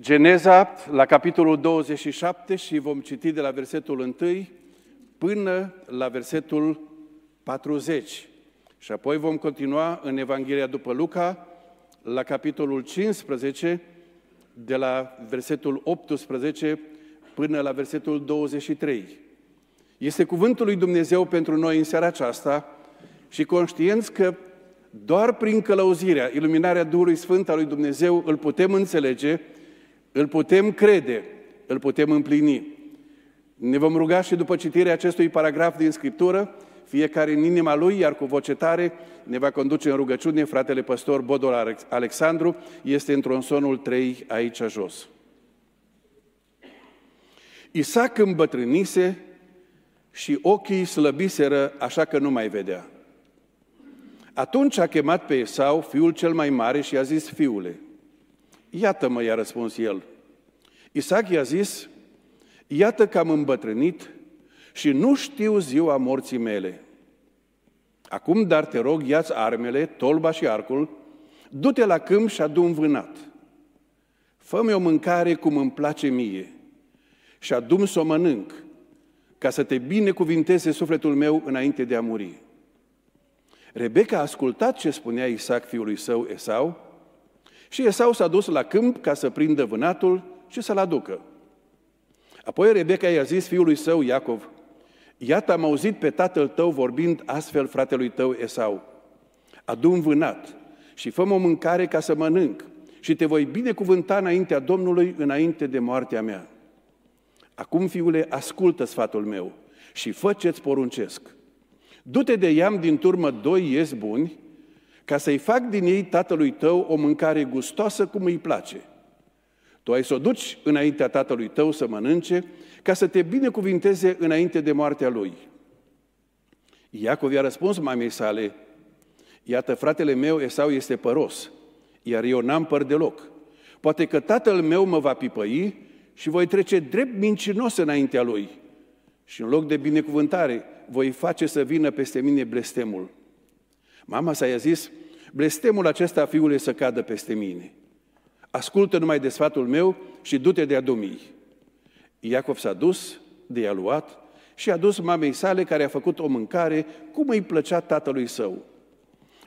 Geneza, la capitolul 27 și vom citi de la versetul 1 până la versetul 40. Și apoi vom continua în Evanghelia după Luca, la capitolul 15, de la versetul 18 până la versetul 23. Este cuvântul lui Dumnezeu pentru noi în seara aceasta și conștienți că doar prin călăuzirea, iluminarea Duhului Sfânt al lui Dumnezeu îl putem înțelege, îl putem crede, îl putem împlini. Ne vom ruga și după citirea acestui paragraf din Scriptură, fiecare în inima lui, iar cu voce tare ne va conduce în rugăciune fratele păstor Bodol Alexandru, este într-un sonul 3 aici jos. Isaac îmbătrânise și ochii slăbiseră așa că nu mai vedea. Atunci a chemat pe Esau, fiul cel mai mare, și a zis, fiule, iată-mă, i-a răspuns el. Isaac i-a zis, iată că am îmbătrânit și nu știu ziua morții mele. Acum, dar te rog, ia-ți armele, tolba și arcul, du-te la câmp și adu vânat. Fă-mi o mâncare cum îmi place mie și adu să o mănânc, ca să te binecuvinteze sufletul meu înainte de a muri. Rebecca a ascultat ce spunea Isaac fiului său Esau și Esau s-a dus la câmp ca să prindă vânatul și să-l aducă. Apoi Rebecca i-a zis fiului său Iacov, Iată am auzit pe tatăl tău vorbind astfel fratelui tău Esau. Adu un vânat și fă o mâncare ca să mănânc și te voi binecuvânta înaintea Domnului înainte de moartea mea. Acum, fiule, ascultă sfatul meu și fă ce-ți poruncesc. Du-te de iam din turmă doi ies buni, ca să-i fac din ei tatălui tău o mâncare gustoasă cum îi place. Tu ai să o duci înaintea tatălui tău să mănânce, ca să te binecuvinteze înainte de moartea lui. Iacov i-a răspuns mamei sale, iată, fratele meu Esau este păros, iar eu n-am păr deloc. Poate că tatăl meu mă va pipăi și voi trece drept mincinos înaintea lui. Și în loc de binecuvântare, voi face să vină peste mine blestemul. Mama sa i-a zis, blestemul acesta, fiule, să cadă peste mine. Ascultă numai de sfatul meu și du-te de adumii. Iacov s-a dus, de i-a luat și a dus mamei sale care a făcut o mâncare cum îi plăcea tatălui său.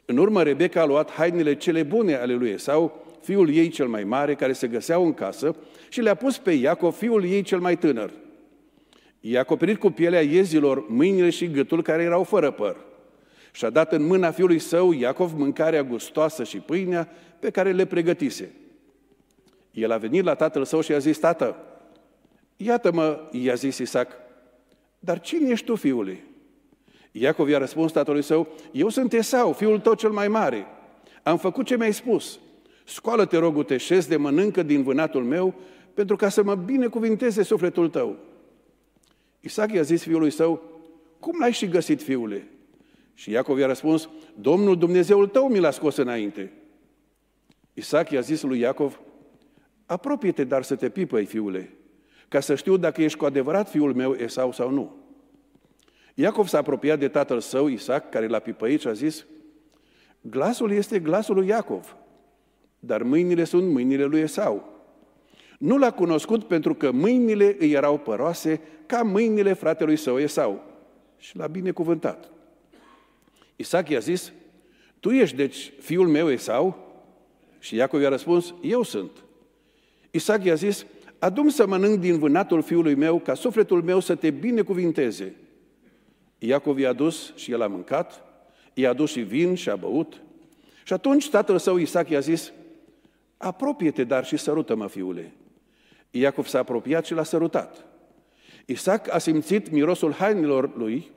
În urmă, Rebecca a luat hainele cele bune ale lui Esau, fiul ei cel mai mare, care se găseau în casă, și le-a pus pe Iacov, fiul ei cel mai tânăr. I-a acoperit cu pielea iezilor mâinile și gâtul care erau fără păr. Și a dat în mâna fiului său, Iacov, mâncarea gustoasă și pâinea pe care le pregătise. El a venit la tatăl său și a zis, Tată, iată-mă, i-a zis Isaac, dar cine ești tu, fiule? Iacov i-a răspuns tatălui său, eu sunt Esau, fiul tău cel mai mare. Am făcut ce mi-ai spus. Scoală-te, rogute, șez de mănâncă din vânatul meu, pentru ca să mă binecuvinteze sufletul tău. Isaac i-a zis fiului său, cum l-ai și găsit, fiule? Și Iacov i-a răspuns, Domnul Dumnezeul tău mi l-a scos înainte. Isaac i-a zis lui Iacov, apropie-te dar să te pipăi, fiule, ca să știu dacă ești cu adevărat fiul meu Esau sau nu. Iacov s-a apropiat de tatăl său, Isaac, care l-a pipăit și a zis, glasul este glasul lui Iacov, dar mâinile sunt mâinile lui Esau. Nu l-a cunoscut pentru că mâinile îi erau păroase ca mâinile fratelui său Esau și l-a binecuvântat. Isaac i-a zis, tu ești deci fiul meu Esau? Și Iacov i-a răspuns, eu sunt. Isaac i-a zis, adum să mănânc din vânatul fiului meu ca sufletul meu să te binecuvinteze. Iacov i-a dus și el a mâncat, i-a dus și vin și a băut. Și atunci tatăl său Isaac i-a zis, apropie-te dar și sărută-mă, fiule. Iacov s-a apropiat și l-a sărutat. Isaac a simțit mirosul hainelor lui,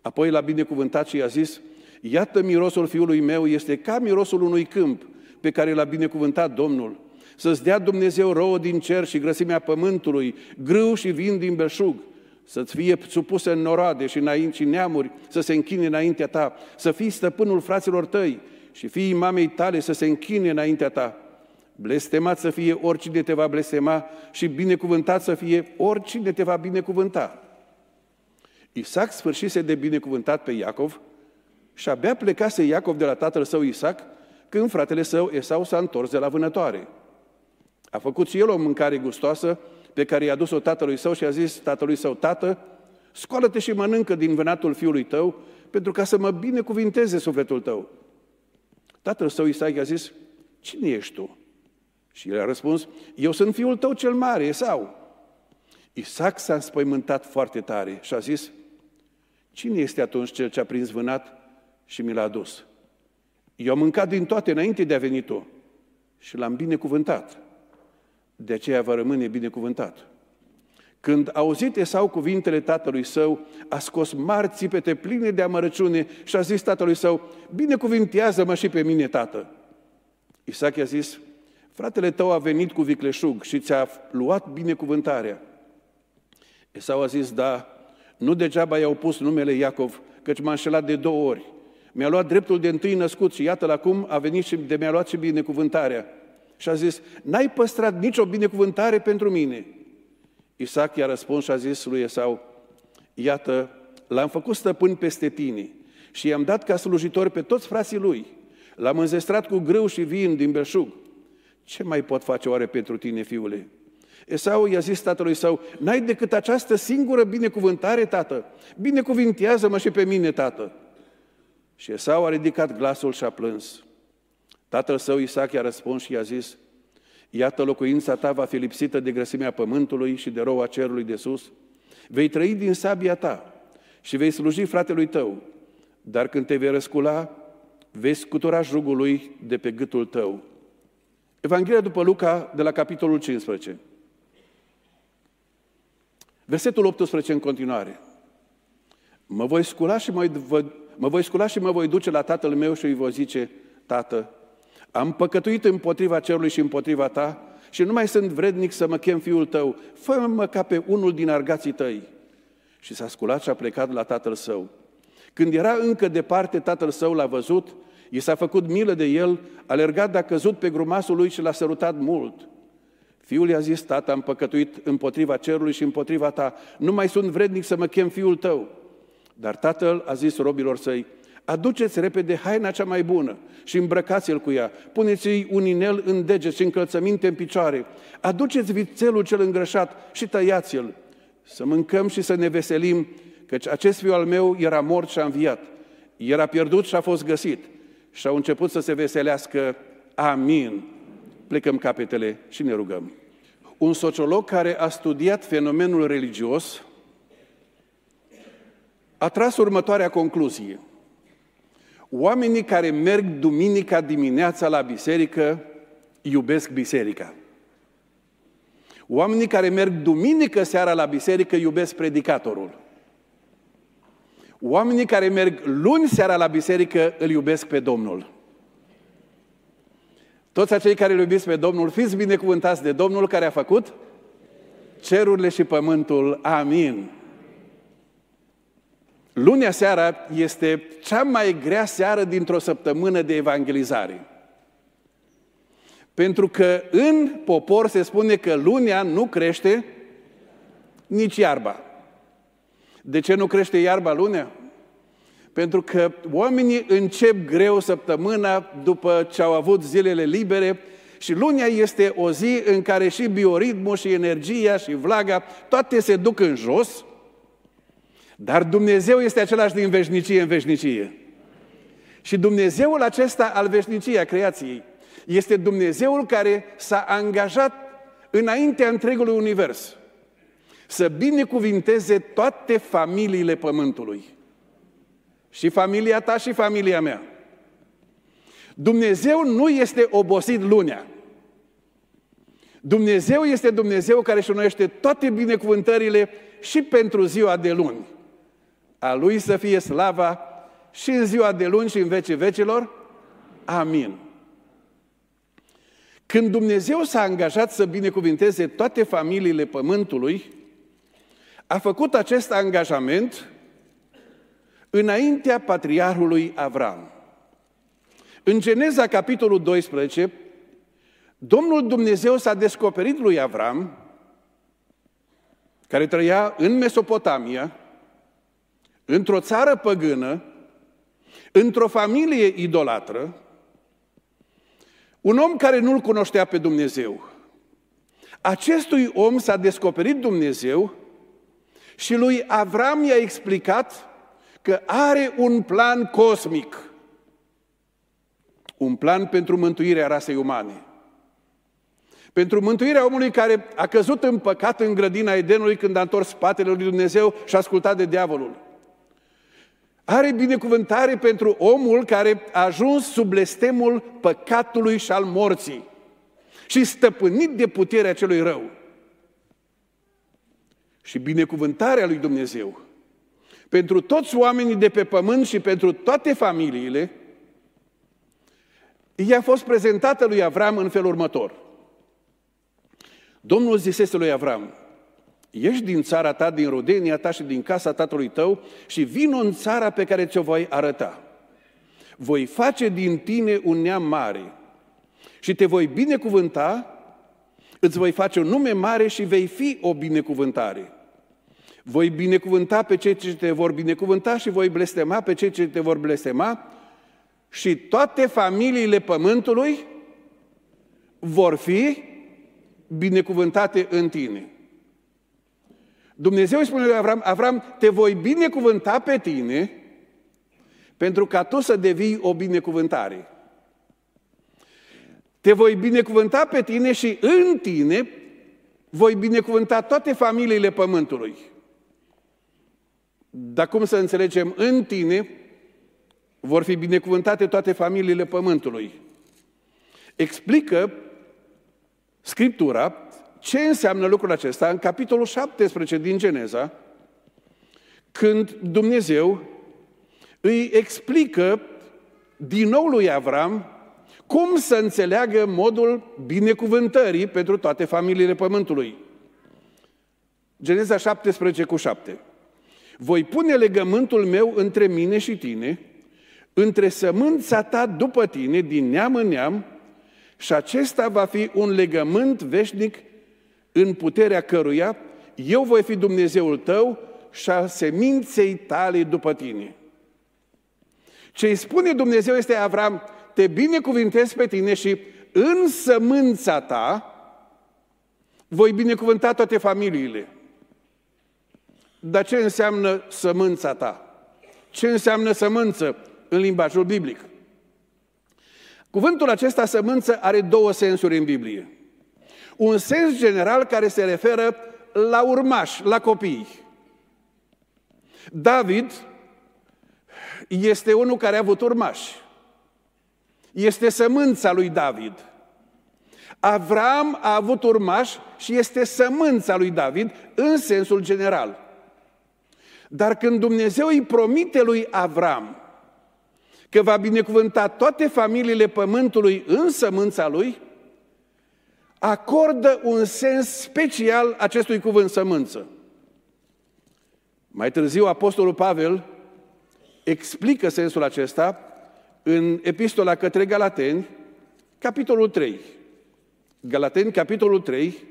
apoi l-a binecuvântat și i-a zis, Iată mirosul fiului meu este ca mirosul unui câmp pe care l-a binecuvântat Domnul. Să-ți dea Dumnezeu rouă din cer și grăsimea pământului, grâu și vin din belșug, să-ți fie supuse în noroade și înainte și neamuri să se închine înaintea ta, să fii stăpânul fraților tăi și fiii mamei tale să se închine înaintea ta. Blestemat să fie oricine te va blestema și binecuvântat să fie oricine te va binecuvânta. Isaac sfârșise de binecuvântat pe Iacov și abia plecase Iacov de la tatăl său Isaac când fratele său Esau s-a întors de la vânătoare. A făcut și el o mâncare gustoasă pe care i-a dus-o tatălui său și a zis tatălui său, tată, scoală-te și mănâncă din vânatul fiului tău, pentru ca să mă binecuvinteze sufletul tău. Tatăl său Isaac i-a zis, cine ești tu? Și el a răspuns, eu sunt fiul tău cel mare, Esau. Isaac s-a înspăimântat foarte tare și a zis, cine este atunci cel ce a prins vânat și mi l-a adus? Eu am mâncat din toate înainte de a venit tu și l-am binecuvântat. De aceea va rămâne binecuvântat. Când a auzit Esau cuvintele tatălui său, a scos mari țipete pline de amărăciune și a zis tatălui său, binecuvintează-mă și pe mine, tată. Isaac i-a zis, fratele tău a venit cu vicleșug și ți-a luat binecuvântarea. Esau a zis, da, nu degeaba i-au pus numele Iacov, căci m-a înșelat de două ori. Mi-a luat dreptul de întâi născut și iată-l acum a venit și de mi-a luat și binecuvântarea. Și a zis, n-ai păstrat nicio binecuvântare pentru mine. Isaac i-a răspuns și a zis lui Esau, iată, l-am făcut stăpân peste tine și i-am dat ca slujitori pe toți frații lui. L-am înzestrat cu grâu și vin din belșug. Ce mai pot face oare pentru tine, fiule? Esau i-a zis tatălui său, n-ai decât această singură binecuvântare, tată? Binecuvintează-mă și pe mine, tată. Și Esau a ridicat glasul și a plâns. Tatăl său Isaac i-a răspuns și i-a zis, Iată locuința ta va fi lipsită de grăsimea pământului și de roa cerului de sus. Vei trăi din sabia ta și vei sluji fratelui tău, dar când te vei răscula, vei scutura jugul lui de pe gâtul tău. Evanghelia după Luca, de la capitolul 15. Versetul 18 în continuare. Mă voi scula și mă, mă voi scula și mă voi duce la tatăl meu și îi voi zice, Tată, am păcătuit împotriva cerului și împotriva ta și nu mai sunt vrednic să mă chem fiul tău. Fă-mă ca pe unul din argații tăi. Și s-a sculat și a plecat la tatăl său. Când era încă departe, tatăl său l-a văzut, i s-a făcut milă de el, a alergat, a căzut pe grumasul lui și l-a sărutat mult. Fiul i-a zis, tata, am păcătuit împotriva cerului și împotriva ta, nu mai sunt vrednic să mă chem fiul tău. Dar tatăl a zis robilor săi, aduceți repede haina cea mai bună și îmbrăcați-l cu ea, puneți-i un inel în deget și încălțăminte în picioare, aduceți vițelul cel îngrășat și tăiați-l, să mâncăm și să ne veselim, căci acest fiu al meu era mort și a înviat, era pierdut și a fost găsit. Și au început să se veselească. Amin. Plecăm capetele și ne rugăm. Un sociolog care a studiat fenomenul religios a tras următoarea concluzie. Oamenii care merg duminica dimineața la biserică iubesc biserica. Oamenii care merg duminică seara la biserică iubesc predicatorul. Oamenii care merg luni seara la biserică îl iubesc pe Domnul. Toți acei care îl iubiți pe Domnul, fiți binecuvântați de Domnul care a făcut cerurile și pământul. Amin. Lunea seara este cea mai grea seară dintr-o săptămână de evangelizare. Pentru că în popor se spune că lunea nu crește nici iarba. De ce nu crește iarba lunea? Pentru că oamenii încep greu săptămâna după ce au avut zilele libere și lunea este o zi în care și bioritmul, și energia, și vlaga, toate se duc în jos, dar Dumnezeu este același din veșnicie în veșnicie. Și Dumnezeul acesta al veșniciei, a creației, este Dumnezeul care s-a angajat înaintea întregului univers să binecuvinteze toate familiile pământului. Și familia ta și familia mea. Dumnezeu nu este obosit lunea. Dumnezeu este Dumnezeu care își unește toate binecuvântările și pentru ziua de luni. A Lui să fie slava și în ziua de luni și în vecii vecilor. Amin. Când Dumnezeu s-a angajat să binecuvinteze toate familiile pământului, a făcut acest angajament înaintea patriarhului Avram. În Geneza, capitolul 12, Domnul Dumnezeu s-a descoperit lui Avram, care trăia în Mesopotamia, într-o țară păgână, într-o familie idolatră, un om care nu-L cunoștea pe Dumnezeu. Acestui om s-a descoperit Dumnezeu și lui Avram i-a explicat că are un plan cosmic. Un plan pentru mântuirea rasei umane. Pentru mântuirea omului care a căzut în păcat în grădina Edenului când a întors spatele lui Dumnezeu și a ascultat de diavolul. Are binecuvântare pentru omul care a ajuns sub blestemul păcatului și al morții și stăpânit de puterea celui rău. Și binecuvântarea lui Dumnezeu pentru toți oamenii de pe pământ și pentru toate familiile, i-a fost prezentată lui Avram în felul următor. Domnul zisese lui Avram, ieși din țara ta, din rodenia ta și din casa tatălui tău și vin în țara pe care ți-o voi arăta. Voi face din tine un neam mare și te voi binecuvânta, îți voi face un nume mare și vei fi o binecuvântare. Voi binecuvânta pe cei ce te vor binecuvânta și voi blestema pe cei ce te vor blestema și toate familiile pământului vor fi binecuvântate în tine. Dumnezeu îi spune lui Avram, Avram, te voi binecuvânta pe tine pentru ca tu să devii o binecuvântare. Te voi binecuvânta pe tine și în tine voi binecuvânta toate familiile pământului. Dar cum să înțelegem, în tine vor fi binecuvântate toate familiile pământului. Explică Scriptura ce înseamnă lucrul acesta în capitolul 17 din Geneza, când Dumnezeu îi explică din nou lui Avram cum să înțeleagă modul binecuvântării pentru toate familiile pământului. Geneza 17 cu 7. Voi pune legământul meu între mine și tine, între sămânța ta după tine, din neam în neam, și acesta va fi un legământ veșnic în puterea căruia eu voi fi Dumnezeul tău și a seminței tale după tine. Ce îi spune Dumnezeu este Avram, te binecuvintez pe tine și în sămânța ta voi binecuvânta toate familiile. Dar ce înseamnă sămânța ta? Ce înseamnă sămânță în limbajul biblic? Cuvântul acesta sămânță are două sensuri în Biblie. Un sens general care se referă la urmași, la copii. David este unul care a avut urmași. Este sămânța lui David. Avram a avut urmași și este sămânța lui David în sensul general. Dar când Dumnezeu îi promite lui Avram că va binecuvânta toate familiile pământului în sămânța lui, acordă un sens special acestui cuvânt sămânță. Mai târziu, Apostolul Pavel explică sensul acesta în Epistola către Galateni, capitolul 3. Galateni, capitolul 3.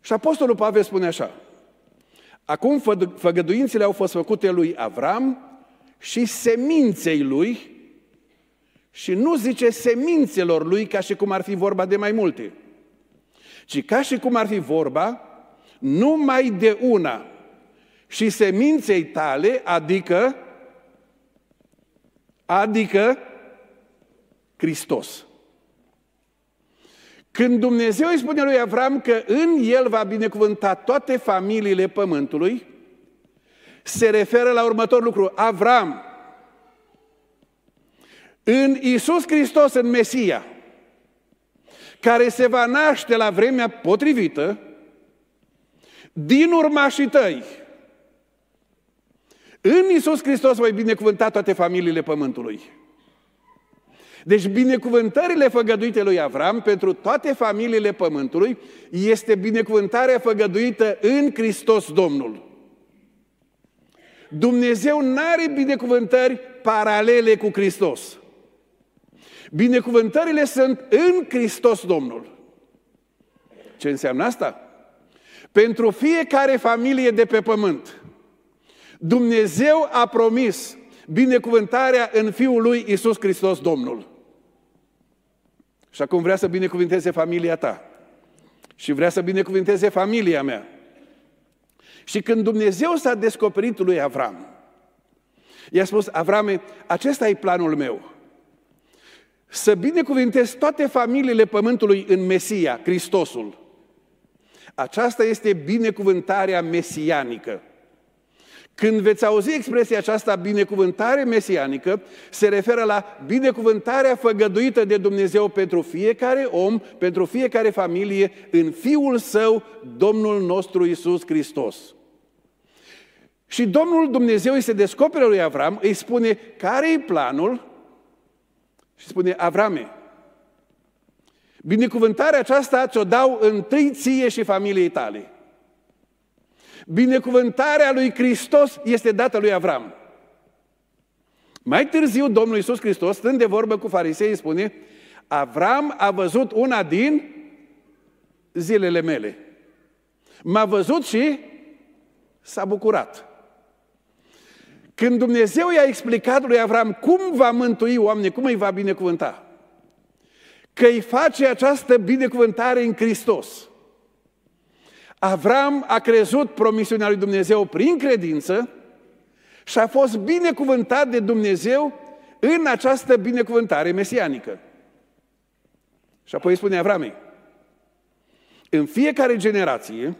Și Apostolul Pavel spune așa, Acum făgăduințele au fost făcute lui Avram și seminței lui și nu zice semințelor lui ca și cum ar fi vorba de mai multe, ci ca și cum ar fi vorba numai de una și seminței tale, adică adică Hristos. Când Dumnezeu îi spune lui Avram că în el va binecuvânta toate familiile pământului, se referă la următorul lucru. Avram, în Isus Hristos, în Mesia, care se va naște la vremea potrivită, din urmașii tăi, în Isus Hristos voi binecuvânta toate familiile pământului. Deci binecuvântările făgăduite lui Avram pentru toate familiile pământului este binecuvântarea făgăduită în Hristos Domnul. Dumnezeu nu are binecuvântări paralele cu Hristos. Binecuvântările sunt în Hristos Domnul. Ce înseamnă asta? Pentru fiecare familie de pe pământ, Dumnezeu a promis binecuvântarea în Fiul lui Isus Hristos Domnul. Și acum vrea să binecuvinteze familia ta. și vrea să binecuvinteze familia mea. Și când Dumnezeu s-a descoperit lui Avram, i-a spus, Avrame, acesta e planul meu. Să binecuvintez toate familiile pământului în Mesia, Hristosul. Aceasta este binecuvântarea mesianică. Când veți auzi expresia aceasta, binecuvântare mesianică, se referă la binecuvântarea făgăduită de Dumnezeu pentru fiecare om, pentru fiecare familie, în Fiul Său, Domnul nostru Isus Hristos. Și Domnul Dumnezeu îi se descoperă lui Avram, îi spune care e planul și spune, Avrame, binecuvântarea aceasta ți-o dau întâi ție și familiei tale. Binecuvântarea lui Hristos este dată lui Avram. Mai târziu, Domnul Iisus Hristos, stând de vorbă cu farisei, spune, Avram a văzut una din zilele mele. M-a văzut și s-a bucurat. Când Dumnezeu i-a explicat lui Avram cum va mântui oamenii, cum îi va binecuvânta, că îi face această binecuvântare în Hristos, Avram a crezut promisiunea lui Dumnezeu prin credință și a fost binecuvântat de Dumnezeu în această binecuvântare mesianică. Și apoi spune Avramei, în fiecare generație,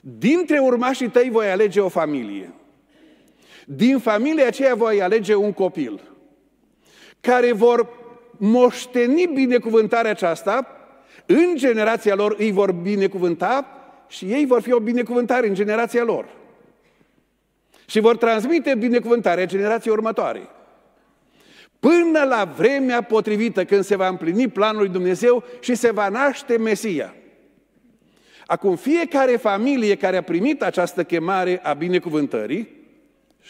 dintre urmașii tăi voi alege o familie. Din familia aceea voi alege un copil care vor moșteni binecuvântarea aceasta în generația lor îi vor binecuvânta și ei vor fi o binecuvântare în generația lor. Și vor transmite binecuvântarea generației următoare. Până la vremea potrivită când se va împlini planul lui Dumnezeu și se va naște Mesia. Acum, fiecare familie care a primit această chemare a binecuvântării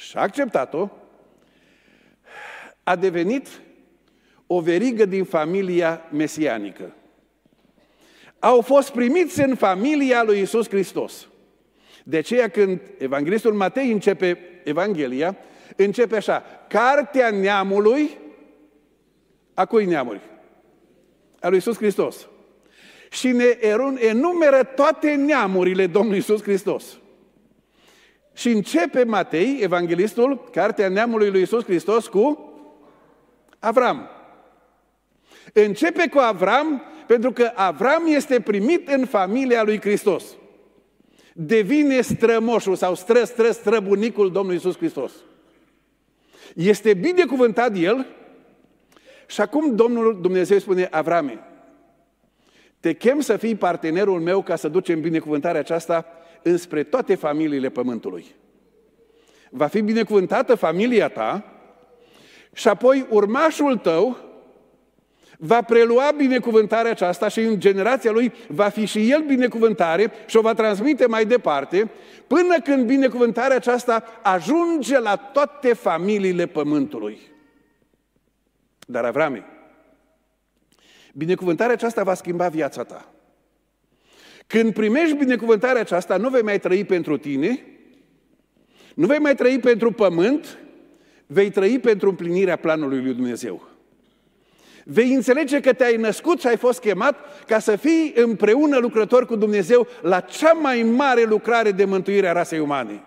și a acceptat-o, a devenit o verigă din familia mesianică au fost primiți în familia lui Isus Hristos. De aceea când Evanghelistul Matei începe Evanghelia, începe așa, Cartea neamului, a cui neamuri? A lui Isus Hristos. Și ne enumeră toate neamurile Domnului Isus Hristos. Și începe Matei, evanghelistul, cartea neamului lui Isus Hristos cu Avram. Începe cu Avram pentru că Avram este primit în familia lui Hristos. Devine strămoșul sau stră, stră, străbunicul Domnului Iisus Hristos. Este binecuvântat el și acum Domnul Dumnezeu spune, Avrame, te chem să fii partenerul meu ca să ducem binecuvântarea aceasta înspre toate familiile pământului. Va fi binecuvântată familia ta și apoi urmașul tău va prelua binecuvântarea aceasta și în generația lui va fi și el binecuvântare și o va transmite mai departe, până când binecuvântarea aceasta ajunge la toate familiile pământului. Dar Avrame, binecuvântarea aceasta va schimba viața ta. Când primești binecuvântarea aceasta, nu vei mai trăi pentru tine, nu vei mai trăi pentru pământ, vei trăi pentru împlinirea planului lui Dumnezeu vei înțelege că te-ai născut și ai fost chemat ca să fii împreună lucrător cu Dumnezeu la cea mai mare lucrare de mântuire a rasei umane.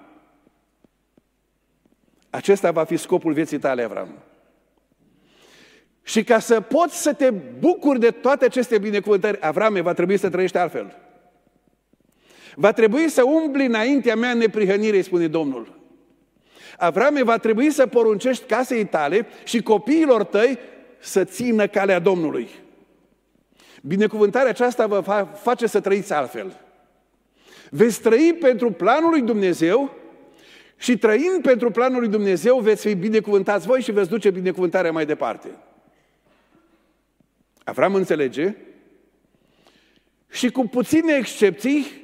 Acesta va fi scopul vieții tale, Avram. Și ca să poți să te bucuri de toate aceste binecuvântări, Avrame, va trebui să trăiești altfel. Va trebui să umbli înaintea mea neprihănire, spune Domnul. Avrame, va trebui să poruncești casei tale și copiilor tăi să țină calea Domnului. Binecuvântarea aceasta vă face să trăiți altfel. Veți trăi pentru planul lui Dumnezeu și trăind pentru planul lui Dumnezeu veți fi binecuvântați voi și veți duce binecuvântarea mai departe. Avram înțelege și cu puține excepții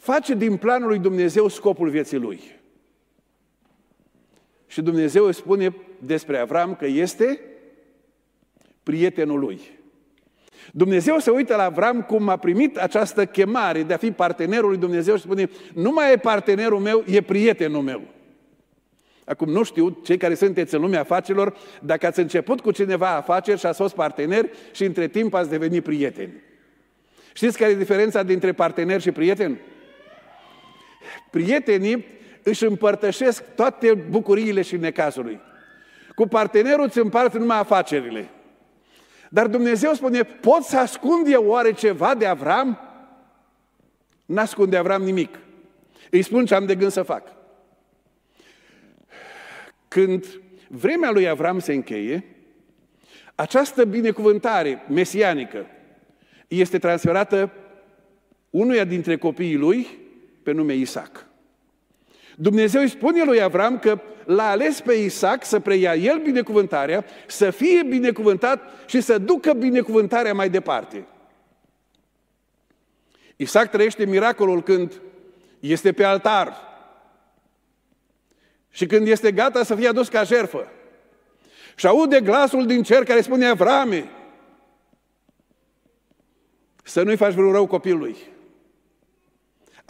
face din planul lui Dumnezeu scopul vieții lui. Și Dumnezeu îi spune despre Avram că este prietenul lui. Dumnezeu se uită la Avram cum a primit această chemare de a fi partenerul lui Dumnezeu și spune, nu mai e partenerul meu, e prietenul meu. Acum nu știu, cei care sunteți în lumea afacerilor, dacă ați început cu cineva afaceri și ați fost parteneri și între timp ați devenit prieteni. Știți care e diferența dintre partener și prieten? Prietenii își împărtășesc toate bucuriile și necazului. Cu partenerul îți împart numai afacerile. Dar Dumnezeu spune, pot să ascund eu oare ceva de Avram? N-ascunde Avram nimic. Îi spun ce am de gând să fac. Când vremea lui Avram se încheie, această binecuvântare mesianică este transferată unuia dintre copiii lui pe nume Isaac. Dumnezeu îi spune lui Avram că l-a ales pe Isaac să preia el binecuvântarea, să fie binecuvântat și să ducă binecuvântarea mai departe. Isaac trăiește miracolul când este pe altar și când este gata să fie adus ca jerfă. Și aude glasul din cer care spune Avrame, să nu-i faci vreun rău copilului.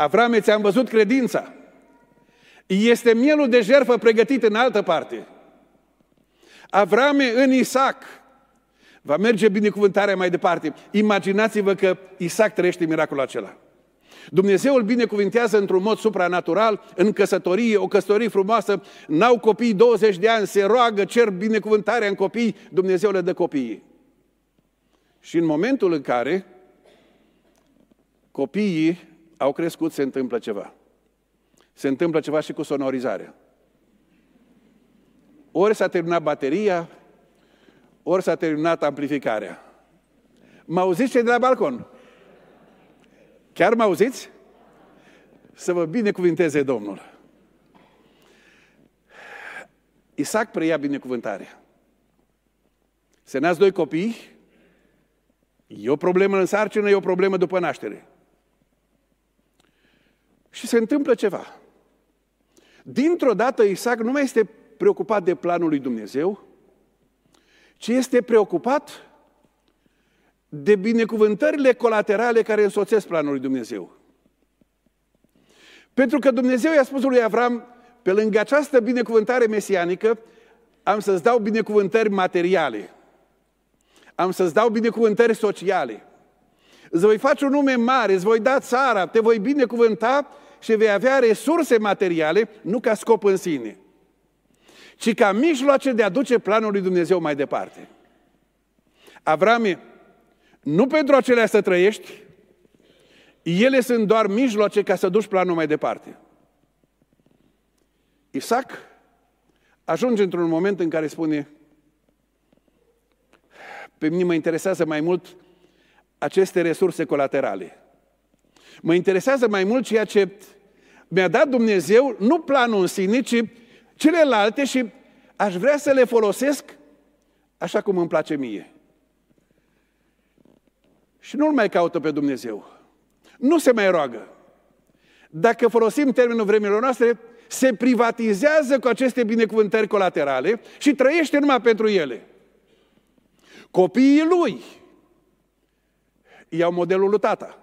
Avrame, ți-am văzut credința. Este mielul de jerfă pregătit în altă parte. Avrame în Isaac. Va merge binecuvântarea mai departe. Imaginați-vă că Isaac trăiește miracolul acela. Dumnezeu îl binecuvintează într-un mod supranatural, în căsătorie, o căsătorie frumoasă, n-au copii 20 de ani, se roagă, cer binecuvântarea în copii, Dumnezeu le dă copiii. Și în momentul în care copiii au crescut, se întâmplă ceva. Se întâmplă ceva și cu sonorizarea. Ori s-a terminat bateria, ori s-a terminat amplificarea. Mă auziți ce de la balcon? Chiar mă auziți? Să vă binecuvinteze Domnul. Isaac preia binecuvântarea. Se nasc doi copii, e o problemă în sarcină, e o problemă după naștere. Și se întâmplă ceva. Dintr-o dată Isaac nu mai este preocupat de planul lui Dumnezeu, ci este preocupat de binecuvântările colaterale care însoțesc planul lui Dumnezeu. Pentru că Dumnezeu i-a spus lui Avram, pe lângă această binecuvântare mesianică, am să-ți dau binecuvântări materiale. Am să-ți dau binecuvântări sociale. Îți voi face un nume mare, îți voi da țara, te voi binecuvânta și vei avea resurse materiale, nu ca scop în sine, ci ca mijloace de a duce planul lui Dumnezeu mai departe. Avrame, nu pentru acelea să trăiești, ele sunt doar mijloace ca să duci planul mai departe. Isaac ajunge într-un moment în care spune pe mine mă interesează mai mult aceste resurse colaterale. Mă interesează mai mult ceea ce mi-a dat Dumnezeu, nu planul în sine, ci celelalte și aș vrea să le folosesc așa cum îmi place mie. Și nu-L mai caută pe Dumnezeu. Nu se mai roagă. Dacă folosim termenul vremilor noastre, se privatizează cu aceste binecuvântări colaterale și trăiește numai pentru ele. Copiii lui iau modelul lui tata.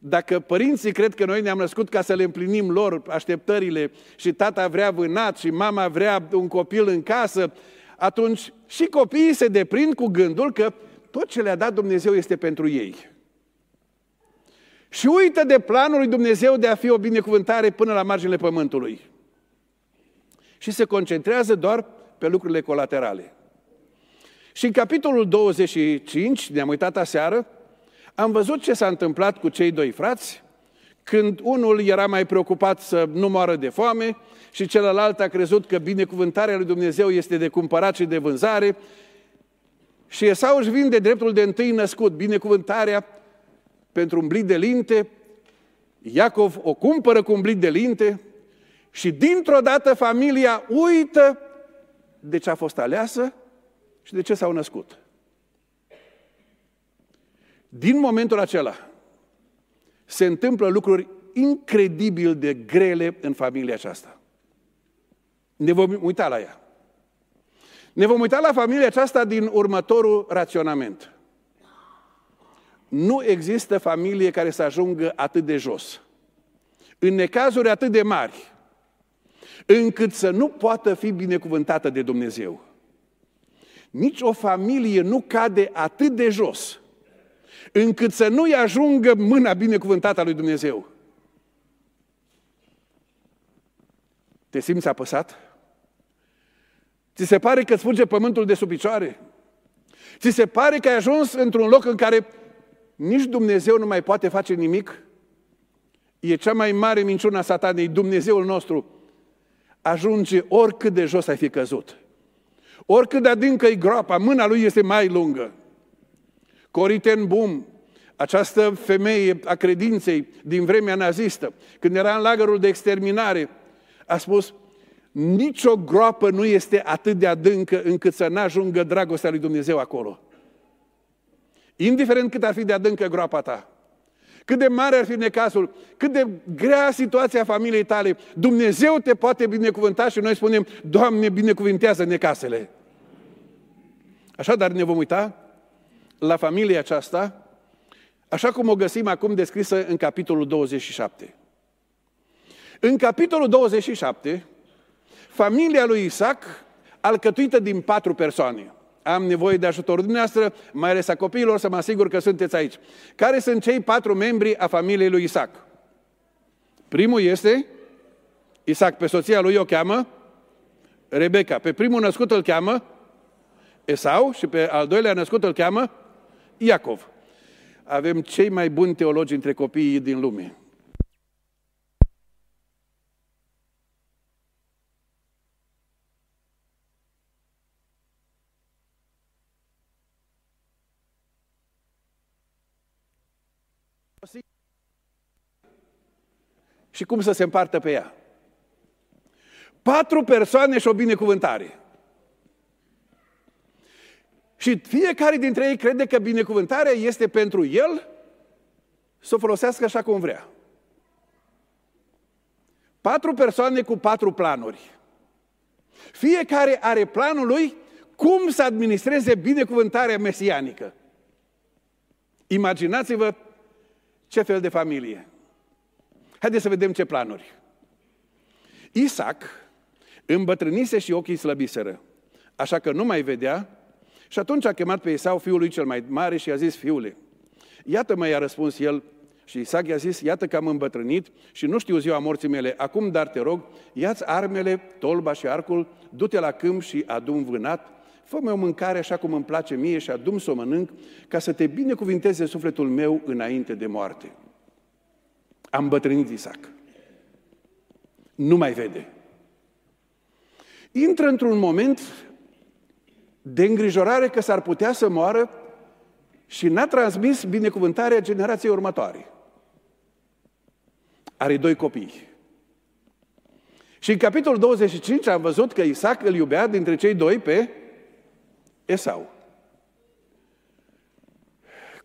Dacă părinții cred că noi ne-am născut ca să le împlinim lor așteptările și tata vrea vânat și mama vrea un copil în casă, atunci și copiii se deprind cu gândul că tot ce le-a dat Dumnezeu este pentru ei. Și uită de planul lui Dumnezeu de a fi o binecuvântare până la marginile pământului. Și se concentrează doar pe lucrurile colaterale. Și în capitolul 25, ne-am uitat aseară, am văzut ce s-a întâmplat cu cei doi frați, când unul era mai preocupat să nu moară de foame și celălalt a crezut că binecuvântarea lui Dumnezeu este de cumpărat și de vânzare și Esau își vinde dreptul de întâi născut, binecuvântarea pentru un blic de linte, Iacov o cumpără cu un blic de linte și dintr-o dată familia uită de ce a fost aleasă și de ce s-au născut. Din momentul acela se întâmplă lucruri incredibil de grele în familia aceasta. Ne vom uita la ea. Ne vom uita la familia aceasta din următorul raționament. Nu există familie care să ajungă atât de jos, în necazuri atât de mari, încât să nu poată fi binecuvântată de Dumnezeu. Nici o familie nu cade atât de jos, încât să nu-i ajungă mâna binecuvântată a lui Dumnezeu. Te simți apăsat? Ți se pare că îți fuge pământul de sub picioare? Ți se pare că ai ajuns într-un loc în care nici Dumnezeu nu mai poate face nimic? E cea mai mare minciună a satanei, Dumnezeul nostru ajunge oricât de jos ai fi căzut. Oricât de adâncă e groapa, mâna lui este mai lungă. Coriten Bum, această femeie a credinței din vremea nazistă, când era în lagărul de exterminare, a spus, nicio groapă nu este atât de adâncă încât să n-ajungă dragostea lui Dumnezeu acolo. Indiferent cât ar fi de adâncă groapa ta, cât de mare ar fi necazul, cât de grea situația familiei tale, Dumnezeu te poate binecuvânta și noi spunem, Doamne, binecuvintează necasele. Așadar ne vom uita la familia aceasta, așa cum o găsim acum descrisă în capitolul 27. În capitolul 27, familia lui Isaac, alcătuită din patru persoane. Am nevoie de ajutorul dumneavoastră, mai ales a copiilor, să mă asigur că sunteți aici. Care sunt cei patru membri a familiei lui Isaac? Primul este Isaac, pe soția lui o cheamă Rebecca. Pe primul născut îl cheamă Esau și pe al doilea născut îl cheamă Iacov. Avem cei mai buni teologi între copiii din lume. și cum să se împartă pe ea. Patru persoane și o binecuvântare. Și fiecare dintre ei crede că binecuvântarea este pentru el să o folosească așa cum vrea. Patru persoane cu patru planuri. Fiecare are planul lui cum să administreze binecuvântarea mesianică. Imaginați-vă ce fel de familie. Haideți să vedem ce planuri. Isaac îmbătrânise și ochii slăbiseră, așa că nu mai vedea și atunci a chemat pe Esau, fiul lui cel mai mare, și i-a zis, fiule, iată-mă, i-a răspuns el, și Isaac i-a zis, iată că am îmbătrânit și nu știu ziua morții mele, acum dar te rog, ia-ți armele, tolba și arcul, du-te la câmp și adu vânat, fă-mi o mâncare așa cum îmi place mie și adum să o mănânc, ca să te binecuvinteze sufletul meu înainte de moarte. Am îmbătrânit Isaac. Nu mai vede. Intră într-un moment de îngrijorare că s-ar putea să moară și n-a transmis binecuvântarea generației următoare. Are doi copii. Și în capitolul 25 am văzut că Isaac îl iubea dintre cei doi pe Esau.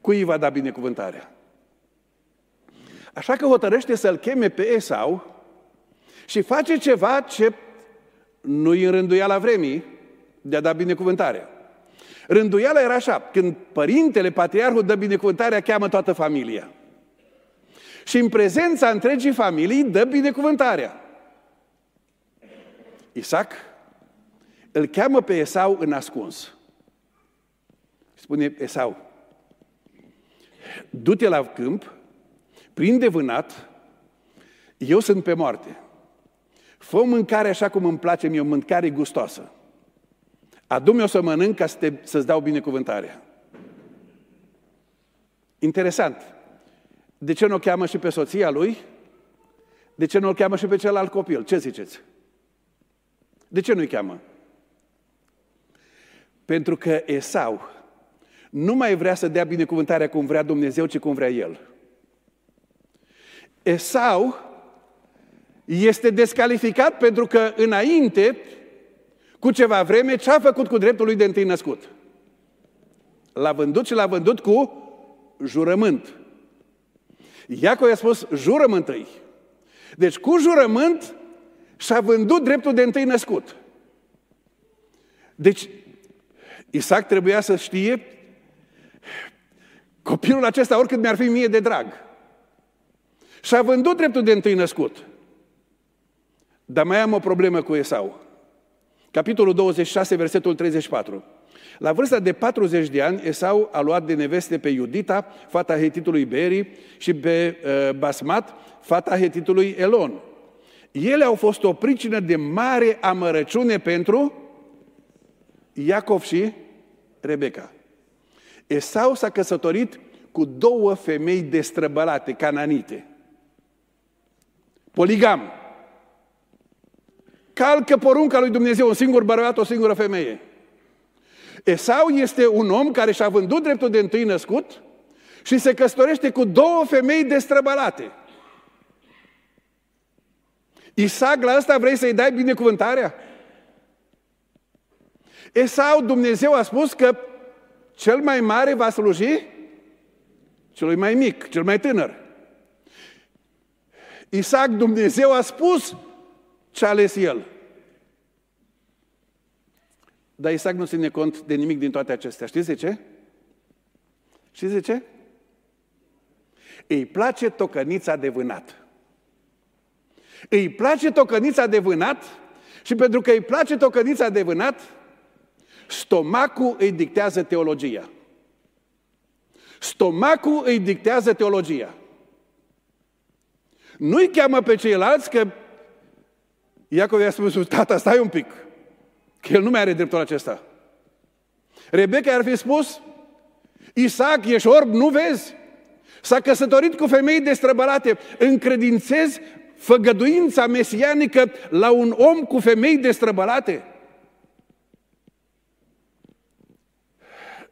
Cui îi va da binecuvântarea? Așa că hotărăște să-l cheme pe Esau și face ceva ce nu-i rânduia la vremii de a da binecuvântarea. Rânduiala era așa, când părintele, patriarhul, dă binecuvântarea, cheamă toată familia. Și în prezența întregii familii dă binecuvântarea. Isaac îl cheamă pe Esau în ascuns. Spune Esau, du-te la câmp prinde vânat, eu sunt pe moarte. Fă mâncare așa cum îmi place mie, o mâncare gustoasă. Adu-mi o să mănânc ca să te, să-ți dau binecuvântarea. Interesant. De ce nu o cheamă și pe soția lui? De ce nu o cheamă și pe celălalt copil? Ce ziceți? De ce nu-i cheamă? Pentru că Esau nu mai vrea să dea binecuvântarea cum vrea Dumnezeu, ci cum vrea el. Esau este descalificat pentru că înainte, cu ceva vreme, ce a făcut cu dreptul lui de întâi născut? L-a vândut și l-a vândut cu jurământ. Iacov i-a spus, jurământ întâi. Deci cu jurământ și-a vândut dreptul de întâi născut. Deci, Isaac trebuia să știe copilul acesta, oricât mi-ar fi mie de drag, și a vândut dreptul de întâi născut. Dar mai am o problemă cu Esau. Capitolul 26, versetul 34. La vârsta de 40 de ani, Esau a luat de neveste pe Iudita, fata hetitului Beri, și pe uh, Basmat, fata hetitului Elon. Ele au fost o pricină de mare amărăciune pentru Iacov și Rebecca. Esau s-a căsătorit cu două femei destrăbălate, cananite. Poligam. Calcă porunca lui Dumnezeu, un singur bărbat, o singură femeie. Esau este un om care și-a vândut dreptul de întâi născut și se căsătorește cu două femei destrăbălate. Isaac, la ăsta vrei să-i dai binecuvântarea? Esau, Dumnezeu a spus că cel mai mare va sluji celui mai mic, cel mai tânăr. Isaac, Dumnezeu a spus ce a ales el. Dar Isaac nu ține cont de nimic din toate acestea. Știți de ce? Știți de ce? Îi place tocănița de vânat. Îi place tocănița de vânat și pentru că îi place tocănița de vânat, stomacul îi dictează teologia. Stomacul îi dictează teologia. Nu-i cheamă pe ceilalți că Iacov i-a spus, tata, stai un pic, că el nu mai are dreptul acesta. Rebecca ar fi spus, Isaac, ești orb, nu vezi? S-a căsătorit cu femei destrăbălate. Încredințezi făgăduința mesianică la un om cu femei destrăbălate?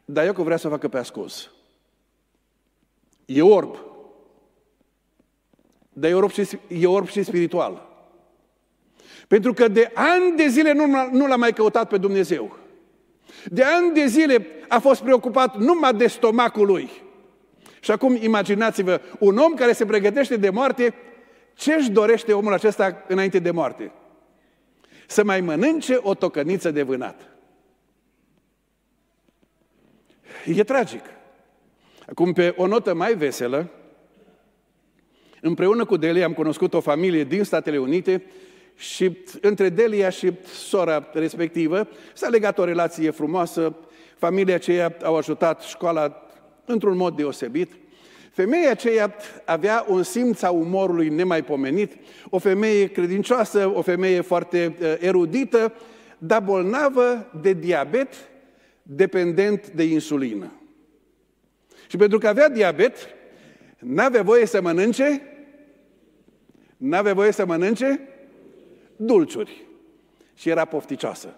Dar Iacov vrea să facă pe ascuns. E orb. Dar e orb și, e orb și spiritual. Pentru că de ani de zile nu, nu l-a mai căutat pe Dumnezeu. De ani de zile a fost preocupat numai de stomacul lui. Și acum imaginați-vă, un om care se pregătește de moarte, ce își dorește omul acesta înainte de moarte? Să mai mănânce o tocăniță de vânat. E tragic. Acum, pe o notă mai veselă, împreună cu Delia am cunoscut o familie din Statele Unite și între Delia și sora respectivă s-a legat o relație frumoasă. Familia aceea au ajutat școala într-un mod deosebit. Femeia aceea avea un simț a umorului nemaipomenit, o femeie credincioasă, o femeie foarte uh, erudită, dar bolnavă de diabet, dependent de insulină. Și pentru că avea diabet, n-avea voie să mănânce, n-avea voie să mănânce dulciuri. Și era pofticioasă.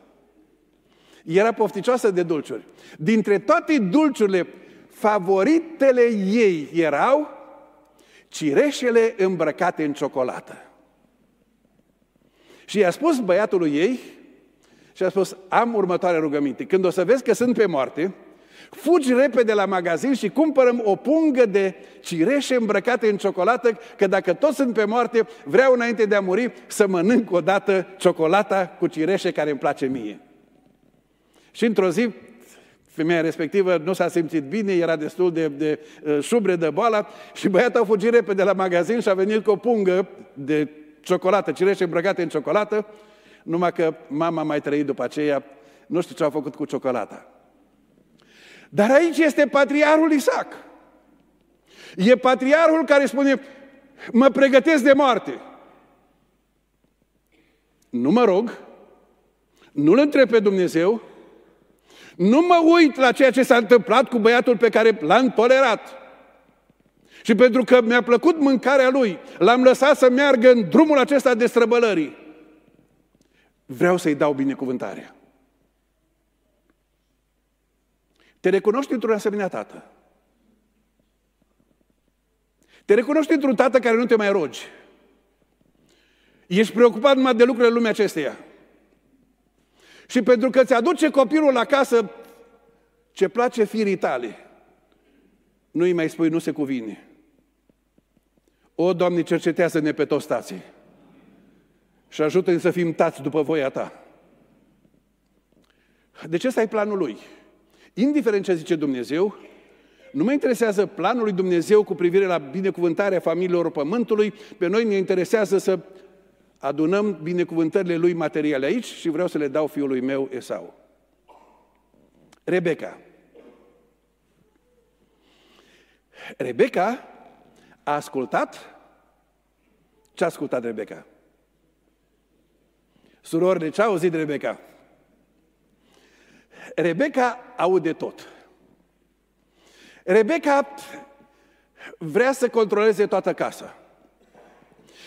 Era pofticioasă de dulciuri. Dintre toate dulciurile, favoritele ei erau cireșele îmbrăcate în ciocolată. Și i-a spus băiatului ei, și a spus, am următoarea rugăminte. Când o să vezi că sunt pe moarte, fugi repede la magazin și cumpărăm o pungă de cireșe îmbrăcate în ciocolată, că dacă toți sunt pe moarte, vreau înainte de a muri să mănânc odată ciocolata cu cireșe care îmi place mie. Și într-o zi, femeia respectivă nu s-a simțit bine, era destul de, de uh, șubre de boală și băiatul a fugit repede la magazin și a venit cu o pungă de ciocolată, cireșe îmbrăcate în ciocolată, numai că mama a mai trăit după aceea, nu știu ce a făcut cu ciocolata. Dar aici este patriarhul Isaac. E patriarhul care spune, mă pregătesc de moarte. Nu mă rog, nu-L întreb pe Dumnezeu, nu mă uit la ceea ce s-a întâmplat cu băiatul pe care l-am tolerat. Și pentru că mi-a plăcut mâncarea lui, l-am lăsat să meargă în drumul acesta de străbălării. Vreau să-i dau binecuvântarea. Te recunoști într-un asemenea tată. Te recunoști într-un tată care nu te mai rogi. Ești preocupat numai de lucrurile lumii acesteia. Și pentru că ți aduce copilul acasă ce place firii tale, nu îi mai spui, nu se cuvine. O, Doamne, cercetează-ne pe toți tații și ajută-ne să fim tați după voia Ta. De ce stai planul Lui? Indiferent ce zice Dumnezeu, nu mă interesează planul lui Dumnezeu cu privire la binecuvântarea familiilor pământului, pe noi ne interesează să adunăm binecuvântările lui materiale aici și vreau să le dau fiului meu Esau. Rebecca. Rebecca a ascultat ce a ascultat Rebecca? Surorile, ce a auzit Rebecca? Rebecca aude tot. Rebecca vrea să controleze toată casa.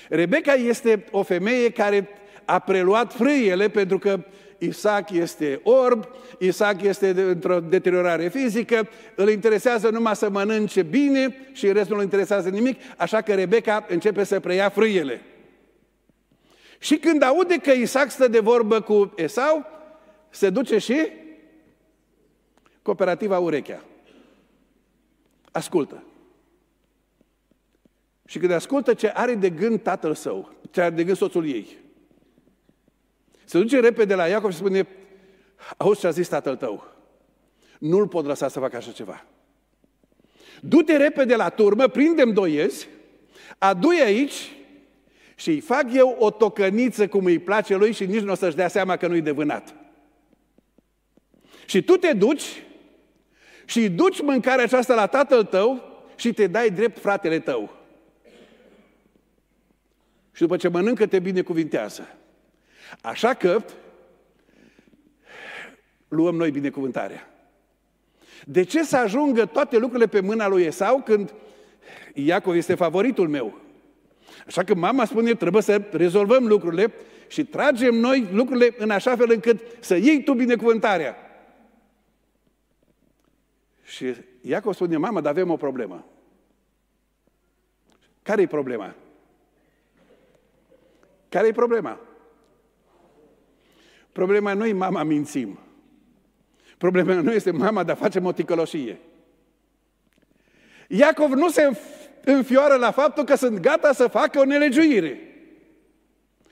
Rebecca este o femeie care a preluat frâiele pentru că Isaac este orb, Isaac este într-o deteriorare fizică, îl interesează numai să mănânce bine și restul nu îl interesează nimic, așa că Rebecca începe să preia frâiele. Și când aude că Isaac stă de vorbă cu Esau, se duce și cooperativa Urechea. Ascultă. Și când ascultă ce are de gând tatăl său, ce are de gând soțul ei, se duce repede la Iacov și spune, auzi ce a zis tatăl tău, nu-l pot lăsa să facă așa ceva. Du-te repede la turmă, prindem doiezi, adu aici și îi fac eu o tocăniță cum îi place lui și nici nu o să-și dea seama că nu-i de vânat. Și tu te duci și îi duci mâncarea aceasta la tatăl tău și te dai drept fratele tău. Și după ce mănâncă, te binecuvintează. Așa că luăm noi binecuvântarea. De ce să ajungă toate lucrurile pe mâna lui Esau când Iacov este favoritul meu? Așa că mama spune, trebuie să rezolvăm lucrurile și tragem noi lucrurile în așa fel încât să iei tu binecuvântarea. Și Iacov spune, mama, dar avem o problemă. Care e problema? Care e problema? Problema nu e mama mințim. Problema nu este mama, dar facem o ticăloșie. Iacov nu se înfioară la faptul că sunt gata să facă o nelegiuire.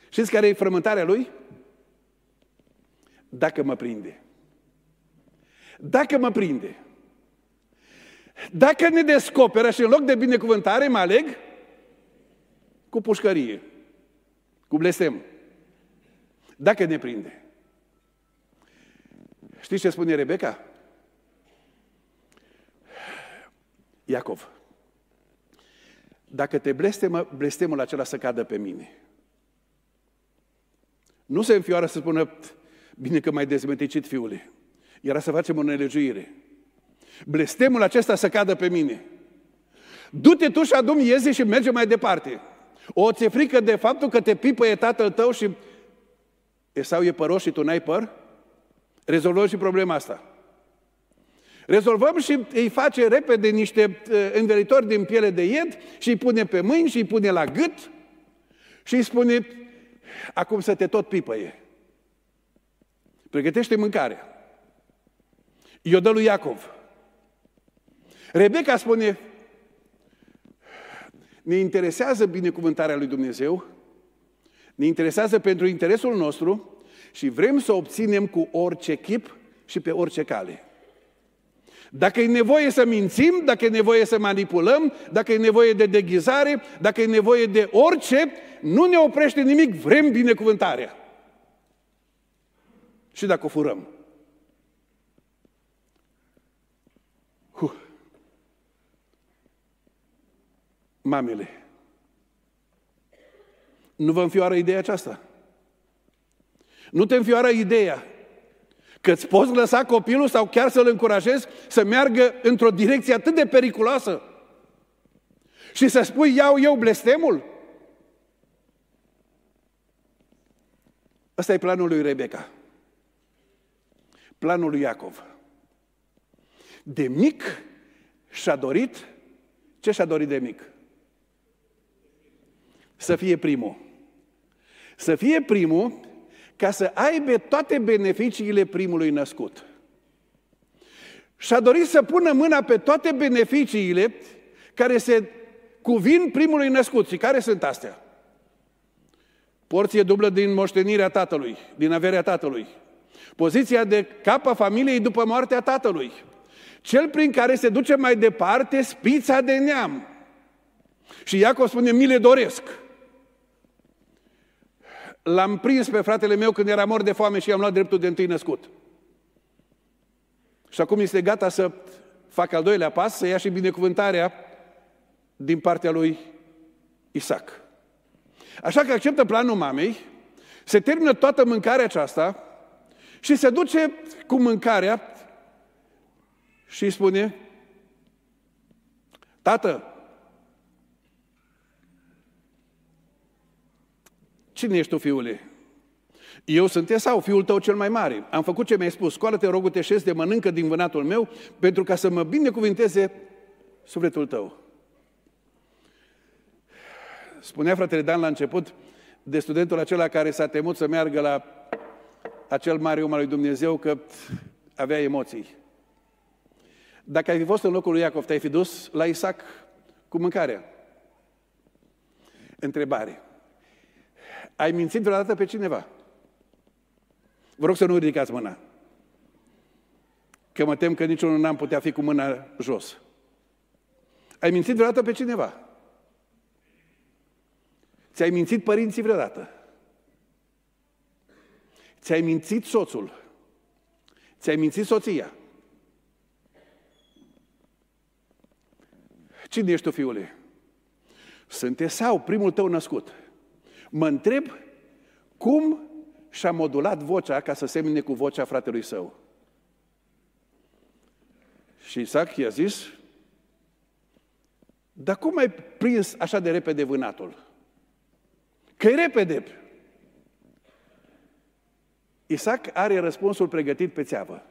Știți care e frământarea lui? Dacă mă prinde. Dacă mă prinde. Dacă ne descoperă și în loc de binecuvântare mă aleg cu pușcărie, cu blestem. Dacă ne prinde. Știți ce spune Rebecca? Iacov, dacă te blestemă, blestemul acela să cadă pe mine. Nu se înfioară să spună, bine că mai dezmeticit fiule. Era să facem o nelegiuire. Blestemul acesta să cadă pe mine. Du-te tu și adu ieze și merge mai departe. O ți-e frică de faptul că te pipăie tatăl tău și Esau e păros și tu n-ai păr? Rezolvăm și problema asta. Rezolvăm și îi face repede niște uh, învelitori din piele de ied și îi pune pe mâini și îi pune la gât și îi spune, acum să te tot pipăie. Pregătește mâncarea. I-o dă lui Iacov. Rebecca spune, ne interesează binecuvântarea lui Dumnezeu, ne interesează pentru interesul nostru, și vrem să obținem cu orice chip și pe orice cale. Dacă e nevoie să mințim, dacă e nevoie să manipulăm, dacă e nevoie de deghizare, dacă e nevoie de orice, nu ne oprește nimic, vrem binecuvântarea. Și dacă o furăm. Mamele, nu vă înfioară ideea aceasta? Nu te înfioară ideea că îți poți lăsa copilul sau chiar să-l încurajezi să meargă într-o direcție atât de periculoasă și să spui, iau eu blestemul? Ăsta e planul lui Rebecca. Planul lui Iacov. De mic și-a dorit, ce și-a dorit de mic? Să fie primul. Să fie primul ca să aibă toate beneficiile primului născut. Și-a dorit să pună mâna pe toate beneficiile care se cuvin primului născut. Și care sunt astea? Porție dublă din moștenirea tatălui, din averea tatălui. Poziția de cap a familiei după moartea tatălui. Cel prin care se duce mai departe spița de neam. Și Iacov spune, mi le doresc. L-am prins pe fratele meu când era mort de foame și i-am luat dreptul de întâi născut. Și acum este gata să facă al doilea pas, să ia și binecuvântarea din partea lui Isaac. Așa că acceptă planul mamei, se termină toată mâncarea aceasta și se duce cu mâncarea și îi spune, Tată, cine ești tu, fiule? Eu sunt Esau, fiul tău cel mai mare. Am făcut ce mi-ai spus. Scoală-te, rogul, te șezi de mănâncă din vânatul meu, pentru ca să mă binecuvinteze sufletul tău. Spunea fratele Dan la început de studentul acela care s-a temut să meargă la acel mare om al lui Dumnezeu că avea emoții. Dacă ai fi fost în locul lui Iacov, te-ai fi dus la Isaac cu mâncarea. Întrebare. Ai mințit vreodată pe cineva? Vă rog să nu ridicați mâna. Că mă tem că niciunul n-am putea fi cu mâna jos. Ai mințit vreodată pe cineva? Ți-ai mințit părinții vreodată? Ți-ai mințit soțul? Ți-ai mințit soția? Cine ești tu, fiule? Sunt Esau, primul tău născut. Mă întreb cum și-a modulat vocea ca să semne cu vocea fratelui său. Și Isaac i-a zis, dar cum ai prins așa de repede vânatul? că e repede. Isaac are răspunsul pregătit pe țeavă.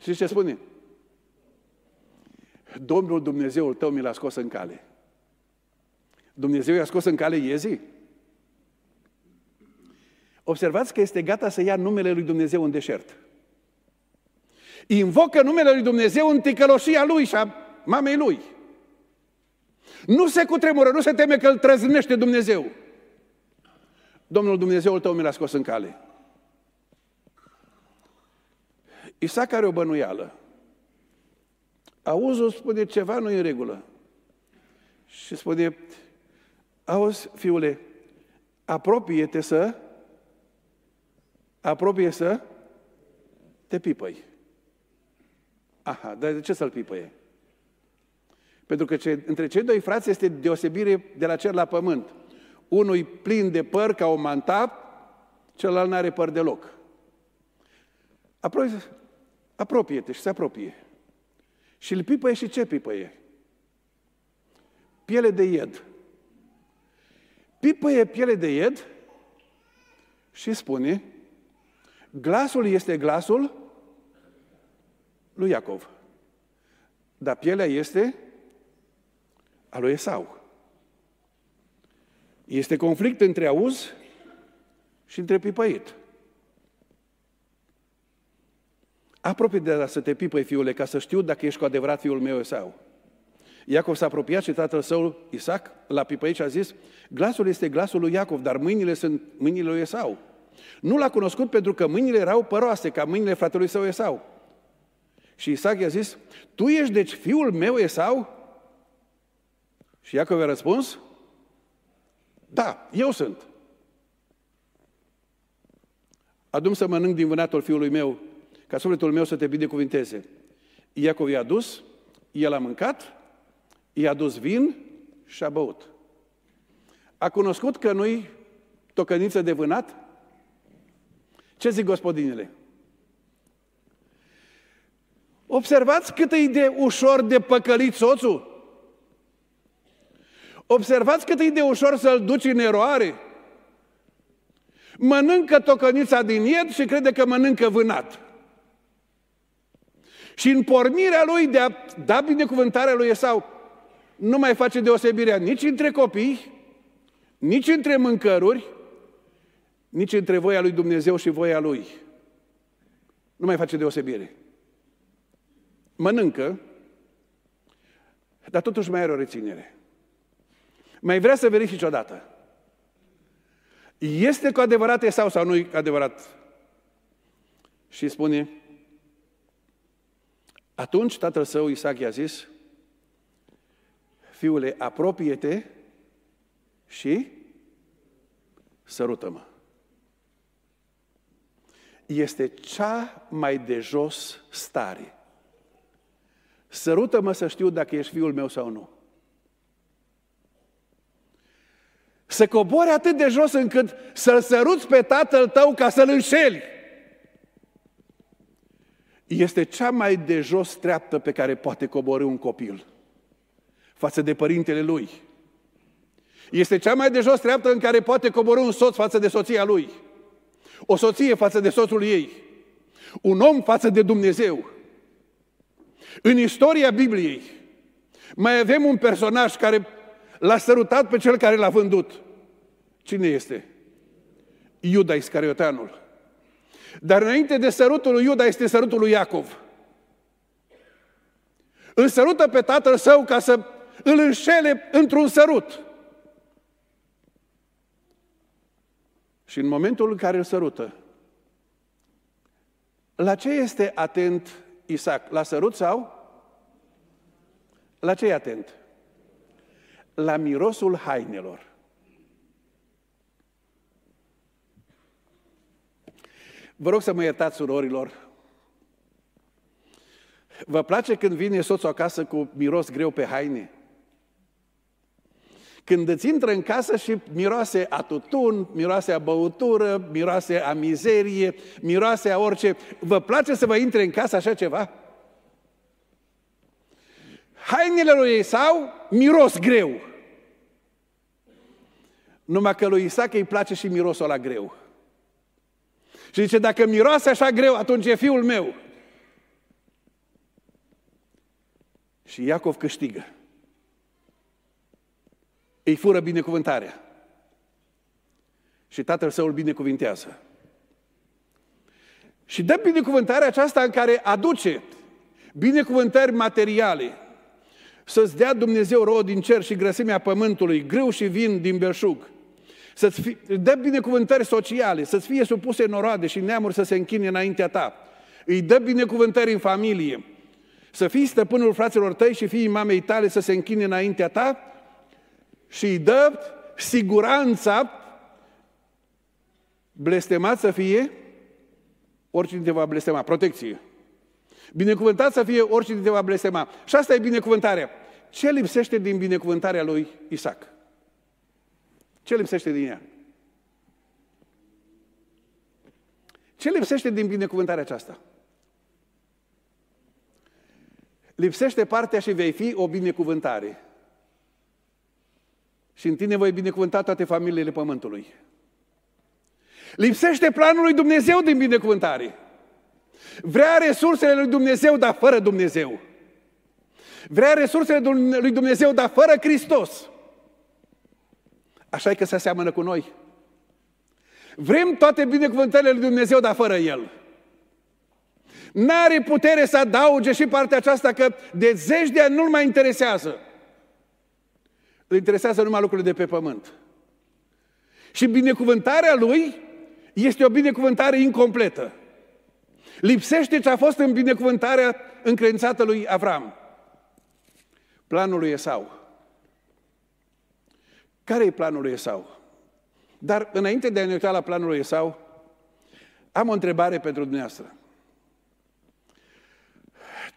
Și ce spune? Domnul Dumnezeul tău mi l-a scos în cale. Dumnezeu i-a scos în cale iezii? Observați că este gata să ia numele lui Dumnezeu în deșert. Invocă numele lui Dumnezeu în ticăloșia lui și a mamei lui. Nu se cutremură, nu se teme că îl trăznește Dumnezeu. Domnul Dumnezeul tău mi l-a scos în cale. Isaac are o bănuială. Auzul spune ceva nu e în regulă. Și spune, auzi, fiule, apropie-te să, apropie să te pipăi. Aha, dar de ce să-l pipăie? Pentru că ce, între cei doi frați este deosebire de la cer la pământ. Unul e plin de păr ca o manta, celălalt nu are păr deloc. Apoi, apropie-te și se apropie. Și îl pipăie și ce pipăie? Piele de ied. Pipăie piele de ied și spune, glasul este glasul lui Iacov. Dar pielea este a lui Esau. Este conflict între auz și între pipăit. Apropie de la să te pipăi, fiule, ca să știu dacă ești cu adevărat fiul meu Esau. Iacov s-a apropiat și tatăl său, Isaac, l-a pipăit și a zis, glasul este glasul lui Iacov, dar mâinile sunt mâinile lui Esau. Nu l-a cunoscut pentru că mâinile erau păroase, ca mâinile fratelui său Esau. Și Isaac i-a zis, tu ești deci fiul meu Esau? Și Iacov a răspuns, da, eu sunt. Adum să mănânc din vânatul fiului meu, ca sufletul meu să te binecuvinteze. Iacov i-a dus, el a mâncat, i-a dus vin și a băut. A cunoscut că nu-i tocăniță de vânat? Ce zic gospodinele? Observați cât e de ușor de păcălit soțul? Observați cât e de ușor să-l duci în eroare. Mănâncă tocănița din ied și crede că mănâncă vânat. Și în pornirea lui de a da binecuvântarea lui Esau, nu mai face deosebirea nici între copii, nici între mâncăruri, nici între voia lui Dumnezeu și voia lui. Nu mai face deosebire. Mănâncă, dar totuși mai are o reținere. Mai vrea să verifici odată. Este cu adevărat Esau sau nu e adevărat? Și spune, atunci tatăl său Isaac i-a zis, fiule, apropie-te și sărută-mă. este cea mai de jos stare. Sărută-mă să știu dacă ești fiul meu sau nu. Să cobori atât de jos încât să-l săruți pe tatăl tău ca să-l înșeli. Este cea mai de jos treaptă pe care poate coborâ un copil față de părintele lui. Este cea mai de jos treaptă în care poate coborâ un soț față de soția lui. O soție față de soțul ei. Un om față de Dumnezeu. În istoria Bibliei mai avem un personaj care l-a sărutat pe cel care l-a vândut. Cine este? Iuda Iscarioteanul. Dar înainte de sărutul lui Iuda este sărutul lui Iacov. Îl sărută pe tatăl său ca să îl înșele într-un sărut. Și în momentul în care îl sărută, la ce este atent Isaac? La sărut sau? La ce e atent? La mirosul hainelor. Vă rog să mă iertați, surorilor. Vă place când vine soțul acasă cu miros greu pe haine? Când îți intră în casă și miroase a tutun, miroase a băutură, miroase a mizerie, miroase a orice, vă place să vă intre în casă așa ceva? Hainele lui Esau miros greu. Numai că lui Isaac îi place și mirosul la greu. Și zice, dacă miroase așa greu, atunci e fiul meu. Și Iacov câștigă îi fură binecuvântarea. Și tatăl său îl binecuvintează. Și dă binecuvântarea aceasta în care aduce binecuvântări materiale. Să-ți dea Dumnezeu rod din cer și grăsimea pământului, grâu și vin din belșug. Să-ți fi, dă binecuvântări sociale, să-ți fie supuse noroade și neamuri să se închine înaintea ta. Îi dă binecuvântări în familie. Să fii stăpânul fraților tăi și fiii mamei tale să se închine înaintea ta și îi dă siguranța blestemat să fie oricine te va blestema, protecție. Binecuvântat să fie oricine te va blestema. Și asta e binecuvântarea. Ce lipsește din binecuvântarea lui Isaac? Ce lipsește din ea? Ce lipsește din binecuvântarea aceasta? Lipsește partea și vei fi o binecuvântare. Și în tine voi binecuvânta toate familiile pământului. Lipsește planul lui Dumnezeu din binecuvântare. Vrea resursele lui Dumnezeu, dar fără Dumnezeu. Vrea resursele lui Dumnezeu, dar fără Hristos. Așa e că se aseamănă cu noi. Vrem toate binecuvântările lui Dumnezeu, dar fără El. N-are putere să adauge și partea aceasta că de zeci de ani nu-L mai interesează. Îl interesează numai lucrurile de pe pământ. Și binecuvântarea lui este o binecuvântare incompletă. Lipsește ce a fost în binecuvântarea încredințată lui Avram. Planul lui Esau. Care e planul lui Esau? Dar înainte de a ne uita la planul lui Esau, am o întrebare pentru dumneavoastră.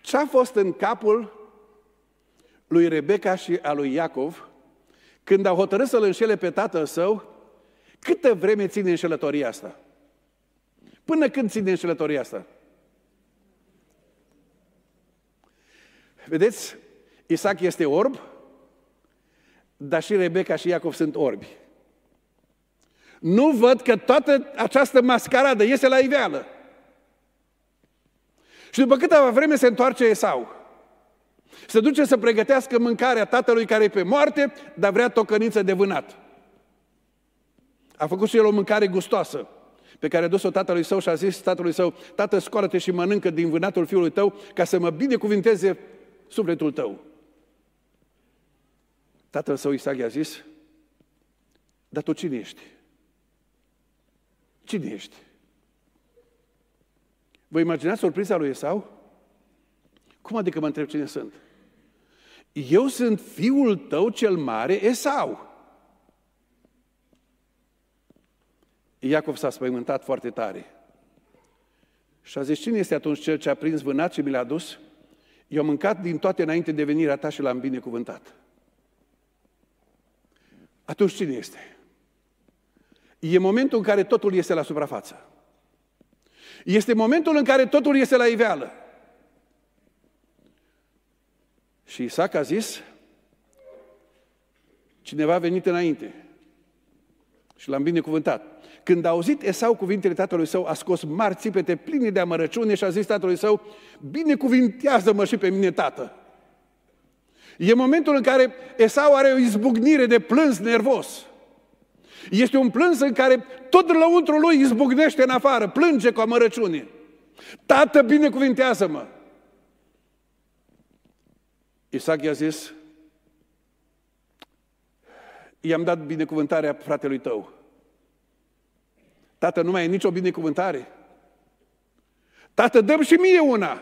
Ce a fost în capul lui Rebecca și a lui Iacov când au hotărât să-l înșele pe tatăl său, câtă vreme ține înșelătoria asta? Până când ține înșelătoria asta? Vedeți, Isaac este orb, dar și Rebecca și Iacov sunt orbi. Nu văd că toată această mascaradă iese la iveală. Și după câteva vreme se întoarce Esau. Se duce să pregătească mâncarea tatălui care e pe moarte, dar vrea tocăniță de vânat. A făcut și el o mâncare gustoasă, pe care a dus-o tatălui său și a zis tatălui său, tată, scoală-te și mănâncă din vânatul fiului tău ca să mă binecuvinteze sufletul tău. Tatăl său Isaac i-a zis, dar tu cine ești? Cine ești? Vă imaginați surpriza lui Esau? Cum adică mă întreb cine sunt? Eu sunt fiul tău cel mare, Esau. Iacov s-a spăimântat foarte tare. Și a zis, cine este atunci cel ce a prins vânat și mi l-a dus? Eu am mâncat din toate înainte de venirea ta și l-am binecuvântat. Atunci cine este? E momentul în care totul este la suprafață. Este momentul în care totul este la iveală. Și Isaac a zis, cineva a venit înainte și l-am binecuvântat. Când a auzit Esau cuvintele tatălui său, a scos marți țipete pline de amărăciune și a zis tatălui său, binecuvintează-mă și pe mine, tată. E momentul în care Esau are o izbucnire de plâns nervos. Este un plâns în care tot lăuntru lui izbucnește în afară, plânge cu amărăciune. Tată, binecuvintează-mă! Isaac i-a zis, i-am dat binecuvântarea fratelui tău. Tată, nu mai e nicio binecuvântare. Tată, dăm și mie una.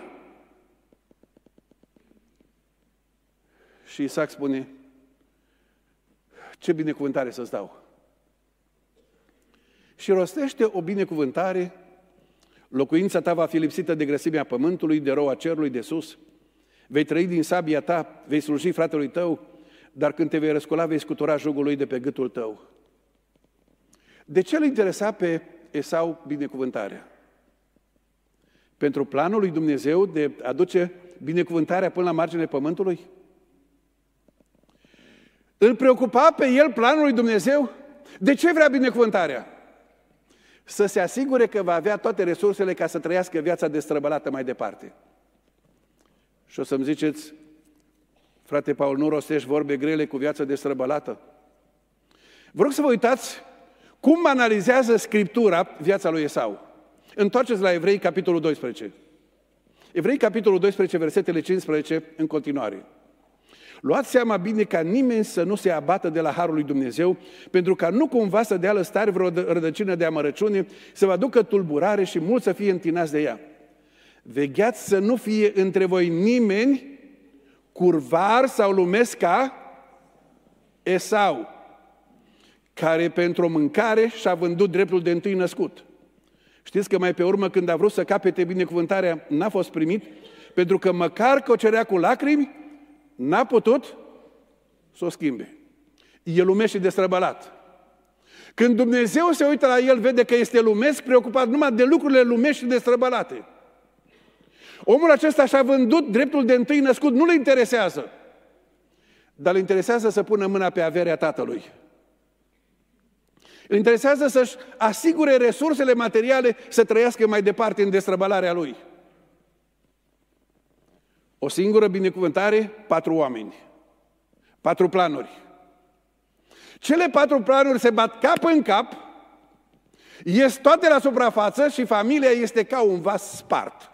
Și Isaac spune, ce binecuvântare să-ți dau? Și rostește o binecuvântare, locuința ta va fi lipsită de grăsimea pământului, de roa cerului de sus, vei trăi din sabia ta, vei sluji fratelui tău, dar când te vei răscola, vei scutura jugul lui de pe gâtul tău. De ce îl interesa pe Esau binecuvântarea? Pentru planul lui Dumnezeu de a aduce binecuvântarea până la marginea pământului? Îl preocupa pe el planul lui Dumnezeu? De ce vrea binecuvântarea? Să se asigure că va avea toate resursele ca să trăiască viața destrăbălată mai departe. Și o să-mi ziceți, frate Paul, nu rostești vorbe grele cu viața destrăbălată? Vă rog să vă uitați cum analizează Scriptura viața lui Esau. Întoarceți la Evrei, capitolul 12. Evrei, capitolul 12, versetele 15, în continuare. Luați seama bine ca nimeni să nu se abată de la Harul lui Dumnezeu, pentru ca nu cumva să dea lăstare vreo rădăcină de amărăciune, să vă aducă tulburare și mulți să fie întinați de ea. Vegheați să nu fie între voi nimeni curvar sau lumesc ca Esau, care pentru o mâncare și-a vândut dreptul de întâi născut. Știți că mai pe urmă, când a vrut să capete binecuvântarea, n-a fost primit, pentru că măcar că o cerea cu lacrimi, n-a putut să o schimbe. E lumesc și destrăbălat. Când Dumnezeu se uită la el, vede că este lumesc, preocupat numai de lucrurile lumești și destrăbălate. Omul acesta și-a vândut dreptul de întâi născut, nu le interesează. Dar îl interesează să pună mâna pe averea tatălui. Îl interesează să-și asigure resursele materiale să trăiască mai departe în destrăbălarea lui. O singură binecuvântare, patru oameni. Patru planuri. Cele patru planuri se bat cap în cap, ies toate la suprafață și familia este ca un vas spart.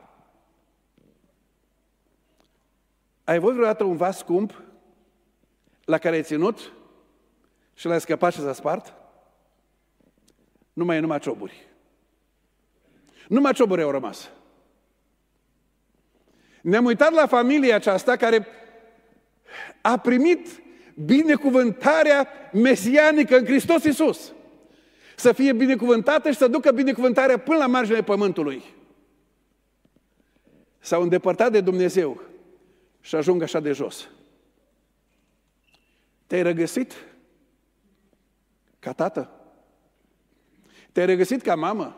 Ai văzut vreodată un vas scump la care ai ținut și l-ai scăpat și s-a spart? Nu mai e numai cioburi. Numai cioburi au rămas. Ne-am uitat la familia aceasta care a primit binecuvântarea mesianică în Hristos Iisus. Să fie binecuvântată și să ducă binecuvântarea până la marginea pământului. S-au îndepărtat de Dumnezeu și ajung așa de jos. Te-ai regăsit ca tată? Te-ai regăsit ca mamă?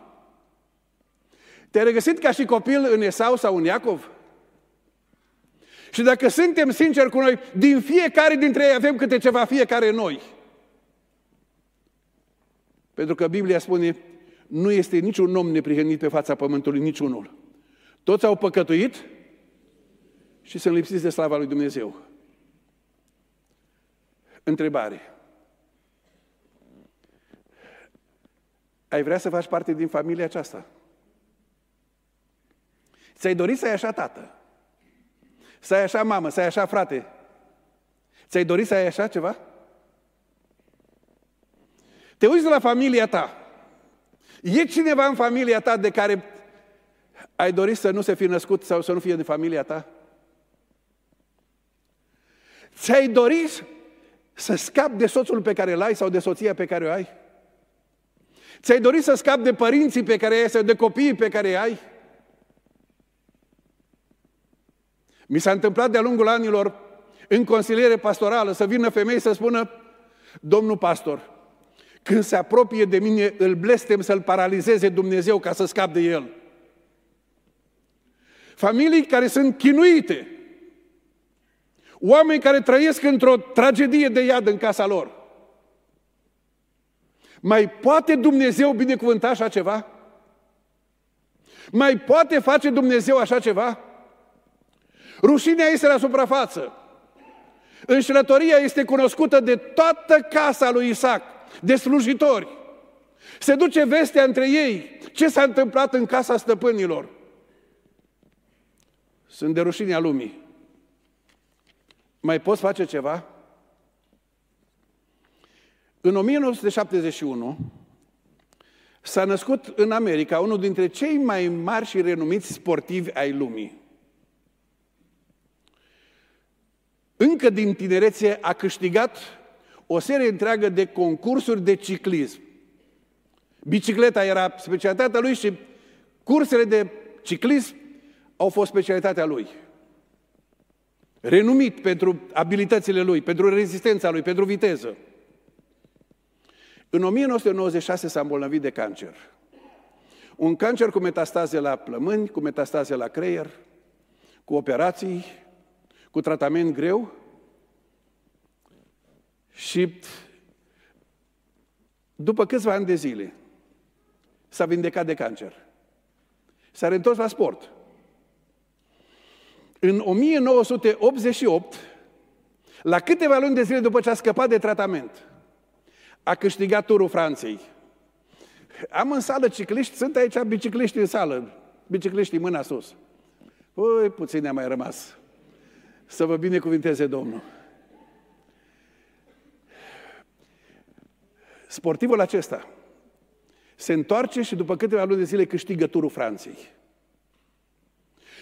Te-ai regăsit ca și copil în Esau sau în Iacov? Și dacă suntem sinceri cu noi, din fiecare dintre ei avem câte ceva fiecare noi. Pentru că Biblia spune, nu este niciun om neprihănit pe fața pământului, niciunul. Toți au păcătuit și sunt lipsiți de slava lui Dumnezeu. Întrebare. Ai vrea să faci parte din familia aceasta? Ți-ai dorit să ai așa tată? Să ai așa mamă, să ai așa frate? Ți-ai dorit să ai așa ceva? Te uiți la familia ta. E cineva în familia ta de care ai dorit să nu se fi născut sau să nu fie de familia ta? Ți-ai dorit să scapi de soțul pe care îl ai sau de soția pe care o ai? Ți-ai dorit să scapi de părinții pe care ai sau de copiii pe care ai? Mi s-a întâmplat de-a lungul anilor în consiliere pastorală să vină femei să spună Domnul pastor, când se apropie de mine, îl blestem să-l paralizeze Dumnezeu ca să scap de el. Familii care sunt chinuite Oameni care trăiesc într-o tragedie de iad în casa lor. Mai poate Dumnezeu binecuvânta așa ceva? Mai poate face Dumnezeu așa ceva? Rușinea este la suprafață. Înșelătoria este cunoscută de toată casa lui Isaac, de slujitori. Se duce vestea între ei ce s-a întâmplat în casa stăpânilor. Sunt de rușinea lumii. Mai poți face ceva? În 1971 s-a născut în America unul dintre cei mai mari și renumiți sportivi ai lumii. Încă din tinerețe a câștigat o serie întreagă de concursuri de ciclism. Bicicleta era specialitatea lui și cursele de ciclism au fost specialitatea lui. Renumit pentru abilitățile lui, pentru rezistența lui, pentru viteză. În 1996 s-a îmbolnăvit de cancer. Un cancer cu metastaze la plămâni, cu metastaze la creier, cu operații, cu tratament greu și după câțiva ani de zile s-a vindecat de cancer. S-a reîntors la sport. În 1988, la câteva luni de zile după ce a scăpat de tratament, a câștigat turul Franței. Am în sală cicliști, sunt aici bicicliști în sală, bicicliștii mâna sus. Ui, puțin ne-a mai rămas. Să vă binecuvinteze Domnul. Sportivul acesta se întoarce și după câteva luni de zile câștigă turul Franței.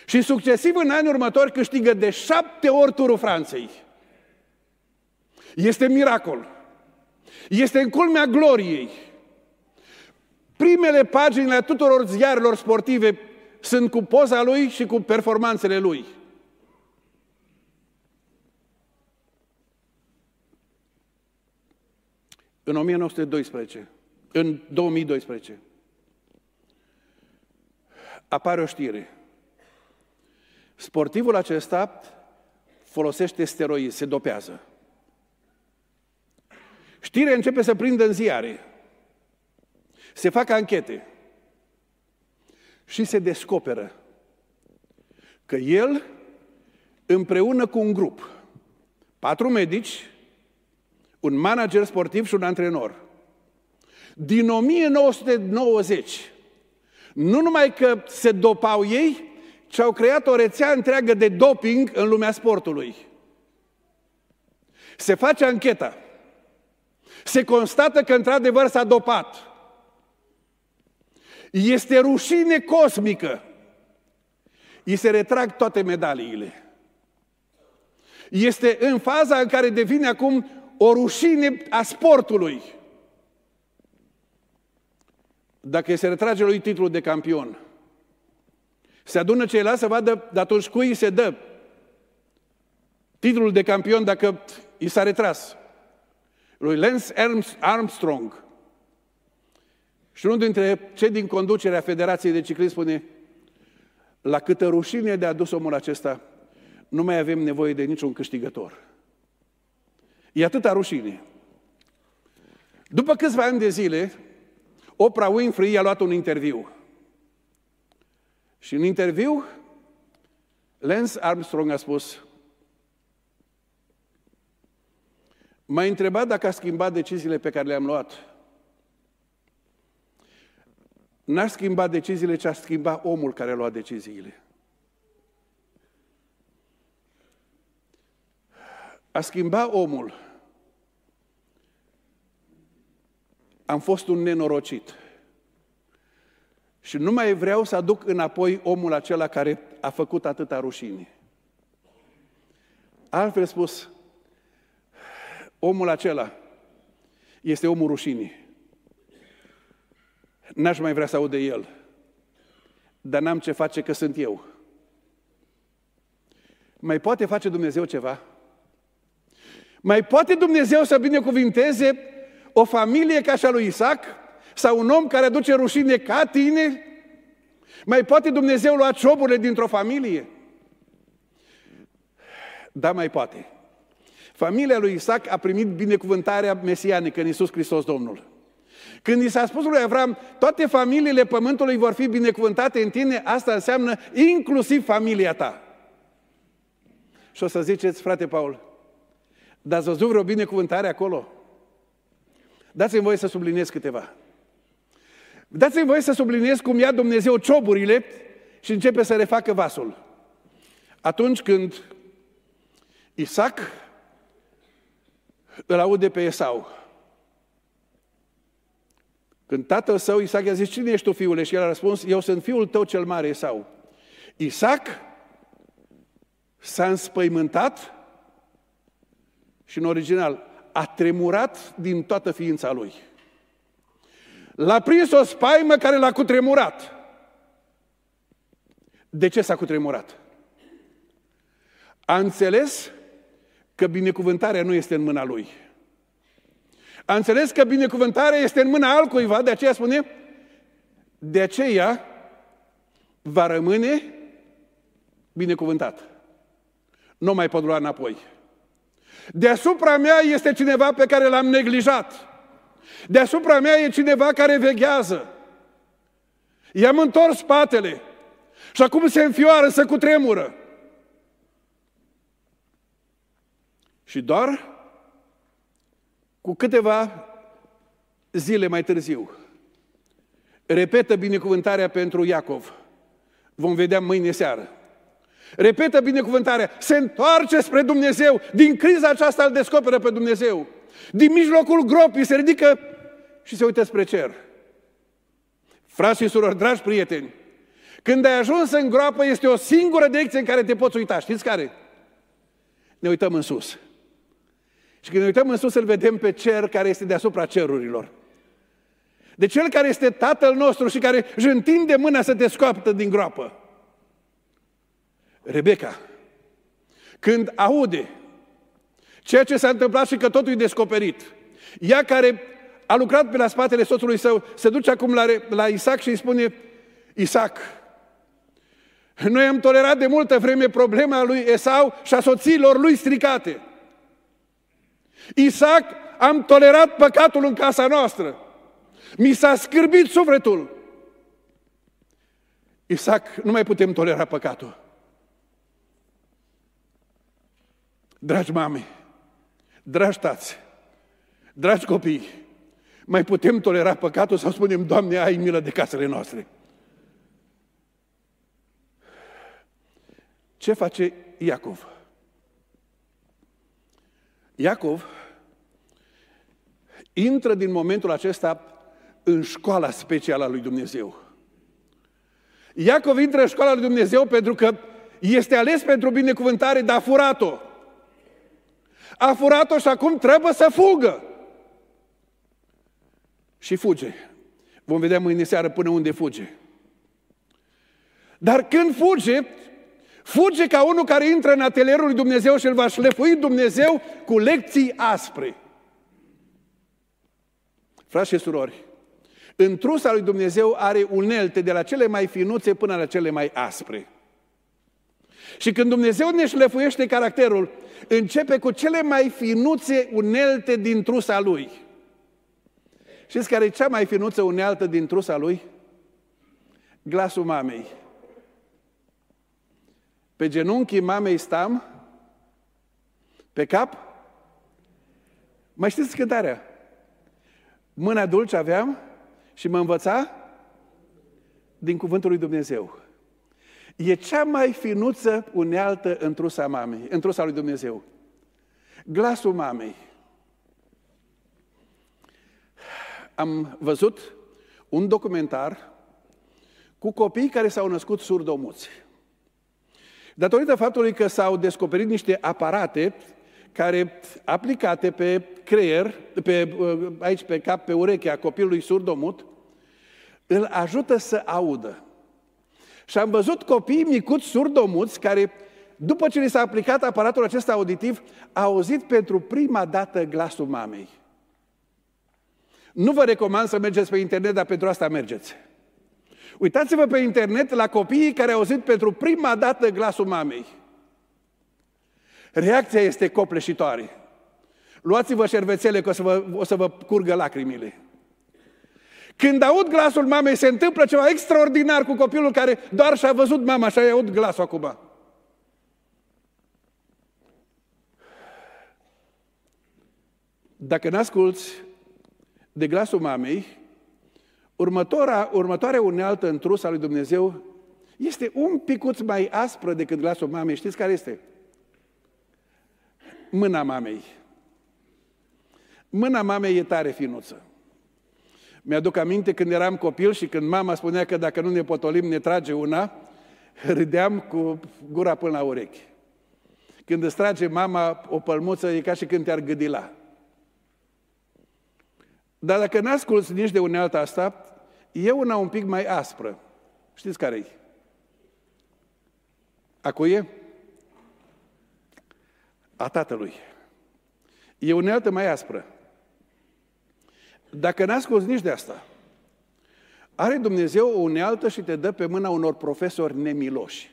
Și succesiv în anii următori câștigă de șapte ori turul Franței. Este miracol. Este în culmea gloriei. Primele pagini la tuturor ziarelor sportive sunt cu poza lui și cu performanțele lui. În 1912, în 2012, apare o știre. Sportivul acesta folosește steroizi, se dopează. Știrea începe să prindă în ziare. Se fac anchete. Și se descoperă că el, împreună cu un grup, patru medici, un manager sportiv și un antrenor, din 1990, nu numai că se dopau ei, ci au creat o rețea întreagă de doping în lumea sportului. Se face ancheta. Se constată că într-adevăr s-a dopat. Este rușine cosmică. Îi se retrag toate medaliile. Este în faza în care devine acum o rușine a sportului. Dacă se retrage lui titlul de campion, se adună ceilalți să vadă de atunci cui se dă titlul de campion dacă i s-a retras lui Lance Armstrong. Și unul dintre cei din conducerea Federației de Ciclism spune la câtă rușine de adus omul acesta, nu mai avem nevoie de niciun câștigător. E atâta rușine. După câțiva ani de zile, Oprah Winfrey i-a luat un interviu. Și în interviu, Lance Armstrong a spus, M-a întrebat dacă a schimbat deciziile pe care le-am luat. N-a schimbat deciziile, ci a schimbat omul care a luat deciziile. A schimbat omul. Am fost un nenorocit. Și nu mai vreau să aduc înapoi omul acela care a făcut atâta rușine. Altfel spus, omul acela este omul rușinii. N-aș mai vrea să aud de el, dar n-am ce face că sunt eu. Mai poate face Dumnezeu ceva? Mai poate Dumnezeu să binecuvinteze o familie ca și a lui Isaac? Sau un om care aduce rușine ca tine? Mai poate Dumnezeu lua cioburile dintr-o familie? Da, mai poate. Familia lui Isaac a primit binecuvântarea mesianică în Iisus Hristos Domnul. Când i s-a spus lui Avram, toate familiile pământului vor fi binecuvântate în tine, asta înseamnă inclusiv familia ta. Și o să ziceți, frate Paul, dar ați văzut vreo binecuvântare acolo? Dați-mi voie să subliniez câteva. Dați-mi voie să subliniez cum ia Dumnezeu cioburile și începe să refacă vasul. Atunci când Isaac îl aude pe Esau. Când tatăl său, Isaac, i-a zis, cine ești tu, fiule? Și el a răspuns, eu sunt fiul tău cel mare, Esau. Isaac s-a înspăimântat și în original a tremurat din toată ființa lui. L-a prins o spaimă care l-a cutremurat. De ce s-a cutremurat? A înțeles că binecuvântarea nu este în mâna lui. A înțeles că binecuvântarea este în mâna altcuiva, de aceea spune, de aceea va rămâne binecuvântat. Nu mai pot lua înapoi. Deasupra mea este cineva pe care l-am neglijat. Deasupra mea e cineva care veghează. I-am întors spatele și acum se înfioară, să cutremură. Și doar cu câteva zile mai târziu, repetă binecuvântarea pentru Iacov. Vom vedea mâine seară. Repetă binecuvântarea, se întoarce spre Dumnezeu, din criza aceasta îl descoperă pe Dumnezeu. Din mijlocul gropii se ridică și se uită spre cer. Frați și surori, dragi prieteni, când ai ajuns în groapă, este o singură direcție în care te poți uita. Știți care? Ne uităm în sus. Și când ne uităm în sus, îl vedem pe cer care este deasupra cerurilor. De cel care este Tatăl nostru și care își întinde mâna să te scoapă din groapă. Rebecca, când aude ceea ce s-a întâmplat și că totul e descoperit, ea care a lucrat pe la spatele soțului său, se duce acum la, la Isaac și îi spune, Isaac, noi am tolerat de multă vreme problema lui Esau și a soțiilor lui stricate. Isaac, am tolerat păcatul în casa noastră. Mi s-a scârbit sufletul. Isaac, nu mai putem tolera păcatul. Dragi mame, dragi tați, dragi copii, mai putem tolera păcatul sau spunem, Doamne, ai milă de casele noastre? Ce face Iacov? Iacov intră din momentul acesta în școala specială a lui Dumnezeu. Iacov intră în școala lui Dumnezeu pentru că este ales pentru binecuvântare, dar a furat-o. A furat-o și acum trebuie să fugă. Și fuge. Vom vedea mâine seară până unde fuge. Dar când fuge, fuge ca unul care intră în atelierul lui Dumnezeu și îl va șlefui Dumnezeu cu lecții aspre. Frați și surori, întrusa lui Dumnezeu are unelte de la cele mai finuțe până la cele mai aspre. Și când Dumnezeu ne șlefuiește caracterul, începe cu cele mai finuțe unelte din trusa Lui. Știți care e cea mai finuță unealtă din trusa Lui? Glasul mamei. Pe genunchii mamei stam, pe cap. Mai știți cântarea? Mâna dulce aveam și mă învăța din cuvântul lui Dumnezeu. E cea mai finuță unealtă în trusa mamei, în trusa lui Dumnezeu. Glasul mamei. Am văzut un documentar cu copii care s-au născut surdomuți. Datorită faptului că s-au descoperit niște aparate care aplicate pe creier, pe, aici pe cap, pe urechea copilului surdomut, îl ajută să audă. Și am văzut copii micuți surdomuți care după ce li s-a aplicat aparatul acesta auditiv, a auzit pentru prima dată glasul mamei. Nu vă recomand să mergeți pe internet, dar pentru asta mergeți. Uitați-vă pe internet la copiii care au auzit pentru prima dată glasul mamei. Reacția este copleșitoare. Luați-vă șervețele că o să vă, o să vă curgă lacrimile. Când aud glasul mamei, se întâmplă ceva extraordinar cu copilul care doar și-a văzut mama și a aud glasul acum. Dacă n-asculți de glasul mamei, următoarea, următoarea unealtă întrusă a lui Dumnezeu este un picuț mai aspră decât glasul mamei. Știți care este? Mâna mamei. Mâna mamei e tare finuță. Mi-aduc aminte când eram copil și când mama spunea că dacă nu ne potolim, ne trage una, râdeam cu gura până la urechi. Când îți trage mama o pălmuță, e ca și când te-ar gâdila. Dar dacă n-asculți nici de unealta asta, e una un pic mai aspră. Știți care e? A cui e? A tatălui. E unealtă mai aspră. Dacă n-asculți nici de asta, are Dumnezeu o unealtă și te dă pe mâna unor profesori nemiloși,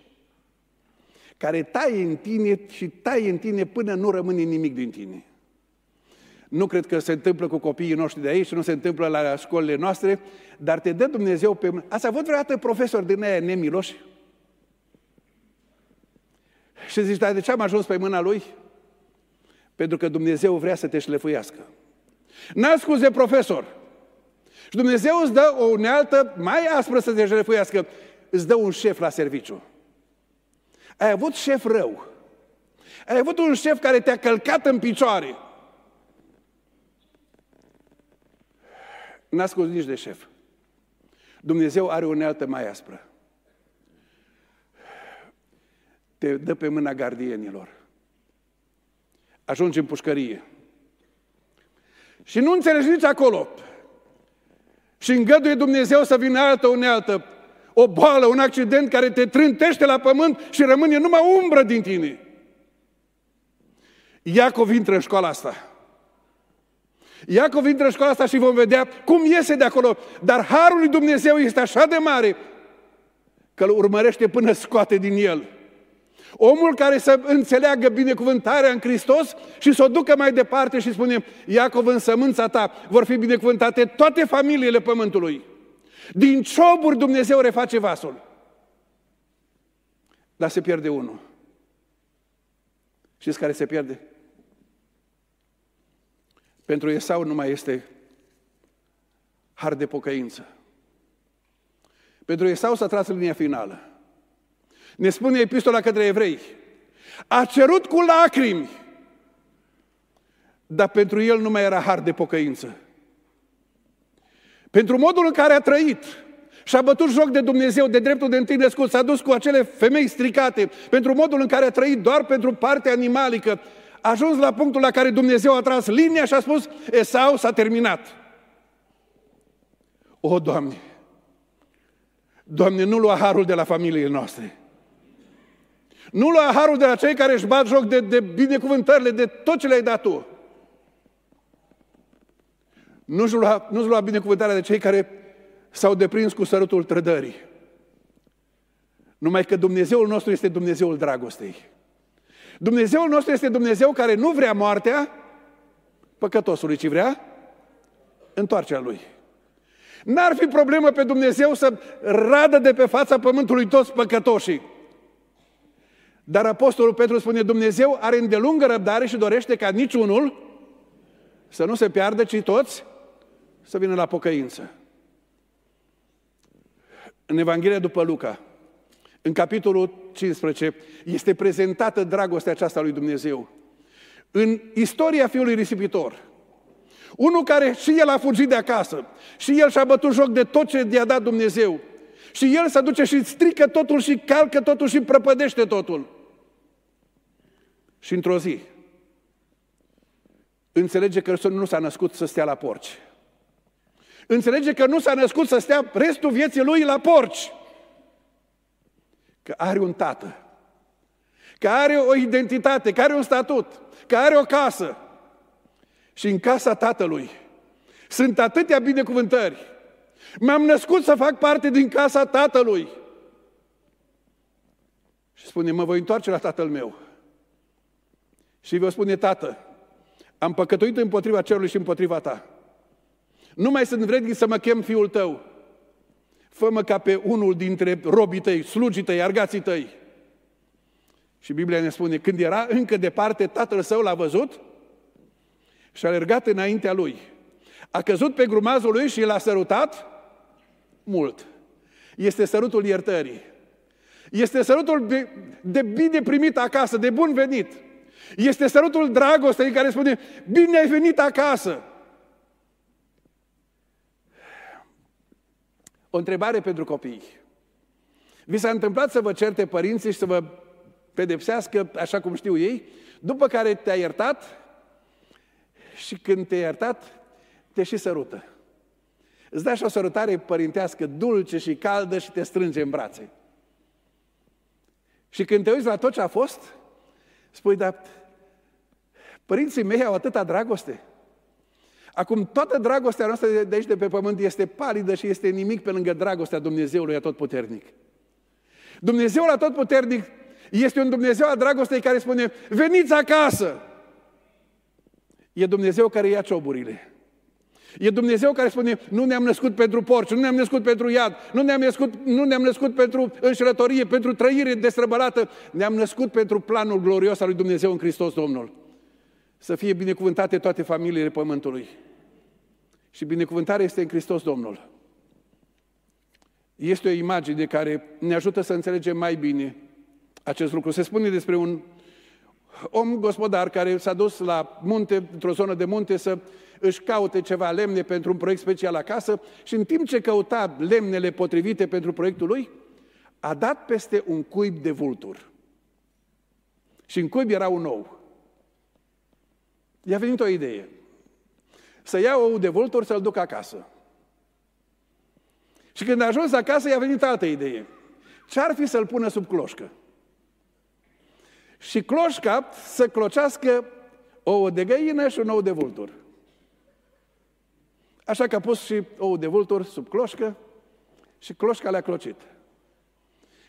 care taie în tine și taie în tine până nu rămâne nimic din tine. Nu cred că se întâmplă cu copiii noștri de aici, nu se întâmplă la școlile noastre, dar te dă Dumnezeu pe mână. Ați avut vreodată profesori din aia nemiloși? Și zici, dar de ce am ajuns pe mâna lui? Pentru că Dumnezeu vrea să te șlefuiască. N-a scuze profesor. Și Dumnezeu îți dă o unealtă mai aspră să te șlefuiască. Îți dă un șef la serviciu. Ai avut șef rău. Ai avut un șef care te-a călcat în picioare. N-a scos nici de șef. Dumnezeu are o unealtă mai aspră. Te dă pe mâna gardienilor. Ajungi în pușcărie. Și nu înțelegi nici acolo. Și îngăduie Dumnezeu să vină altă unealtă, o boală, un accident care te trântește la pământ și rămâne numai umbră din tine. Iacov intră în școala asta. Iacov intră în școala asta și vom vedea cum iese de acolo. Dar harul lui Dumnezeu este așa de mare că îl urmărește până scoate din el. Omul care să înțeleagă binecuvântarea în Hristos și să o ducă mai departe și spune, Iacov, în sămânța ta vor fi binecuvântate toate familiile pământului. Din cioburi Dumnezeu reface vasul. Dar se pierde unul. Știți care se pierde? Pentru Esau nu mai este har de pocăință. Pentru Esau s-a tras linia finală. Ne spune epistola către evrei. A cerut cu lacrimi, dar pentru el nu mai era har de pocăință. Pentru modul în care a trăit, și-a bătut joc de Dumnezeu, de dreptul de întâi născut, s-a dus cu acele femei stricate, pentru modul în care a trăit doar pentru partea animalică, a ajuns la punctul la care Dumnezeu a tras linia și a spus, Esau s-a terminat. O, Doamne, Doamne, nu lua harul de la familiile noastre. Nu lua harul de la cei care își bat joc de, de binecuvântările, de tot ce le-ai dat Tu. Nu-și lua, nu lua binecuvântarea de cei care s-au deprins cu sărutul trădării. Numai că Dumnezeul nostru este Dumnezeul dragostei. Dumnezeul nostru este Dumnezeu care nu vrea moartea păcătosului, ci vrea întoarcerea lui. N-ar fi problemă pe Dumnezeu să radă de pe fața pământului toți păcătoșii. Dar Apostolul Petru spune, Dumnezeu are îndelungă răbdare și dorește ca niciunul să nu se piardă, ci toți să vină la pocăință. În Evanghelia după Luca, în capitolul 15, este prezentată dragostea aceasta lui Dumnezeu. În istoria fiului risipitor, unul care și el a fugit de acasă, și el și-a bătut joc de tot ce i-a dat Dumnezeu, și el se duce și strică totul și calcă totul și prăpădește totul. Și într-o zi, înțelege că nu s-a născut să stea la porci. Înțelege că nu s-a născut să stea restul vieții lui la porci. Că are un tată care are o identitate, care are un statut, care are o casă. Și în casa tatălui sunt atâtea binecuvântări. M-am născut să fac parte din casa tatălui. Și spune, mă voi întoarce la tatăl meu. Și vă spune, tată, am păcătuit împotriva cerului și împotriva ta. Nu mai sunt vrednic să mă chem fiul tău. Fă-mă ca pe unul dintre robii tăi, slugii tăi, argații tăi. Și Biblia ne spune, când era încă departe, tatăl său l-a văzut și a alergat înaintea lui. A căzut pe grumazul lui și l-a sărutat mult. Este sărutul iertării. Este sărutul de, de bine primit acasă, de bun venit. Este sărutul dragostei care spune, bine ai venit acasă. O întrebare pentru copii. Vi s-a întâmplat să vă certe părinții și să vă pedepsească așa cum știu ei, după care te-a iertat și când te-a iertat, te și sărută. Îți dai și o sărutare părintească dulce și caldă și te strânge în brațe. Și când te uiți la tot ce a fost, spui, dar părinții mei au atâta dragoste. Acum, toată dragostea noastră de aici, de pe pământ, este palidă și este nimic pe lângă dragostea Dumnezeului Atotputernic. Dumnezeul Atotputernic este un Dumnezeu a dragostei care spune, veniți acasă! E Dumnezeu care ia cioburile. E Dumnezeu care spune, nu ne-am născut pentru porci, nu ne-am născut pentru iad, nu ne-am născut, nu ne-am născut pentru înșelătorie, pentru trăire destrăbălată, ne-am născut pentru planul glorios al lui Dumnezeu în Hristos Domnul. Să fie binecuvântate toate familiile pământului. Și binecuvântarea este în Hristos Domnul. Este o imagine care ne ajută să înțelegem mai bine acest lucru. Se spune despre un om gospodar care s-a dus la munte, într-o zonă de munte, să își caute ceva lemne pentru un proiect special acasă și în timp ce căuta lemnele potrivite pentru proiectul lui, a dat peste un cuib de vultur. Și în cuib era un ou. I-a venit o idee. Să ia ou de vultur să-l ducă acasă. Și când a ajuns acasă, i-a venit altă idee. Ce-ar fi să-l pună sub cloșcă? Și cloșca să clocească ouă de găină și un ou de vultur. Așa că a pus și ou de vultur sub cloșcă și cloșca le-a clocit.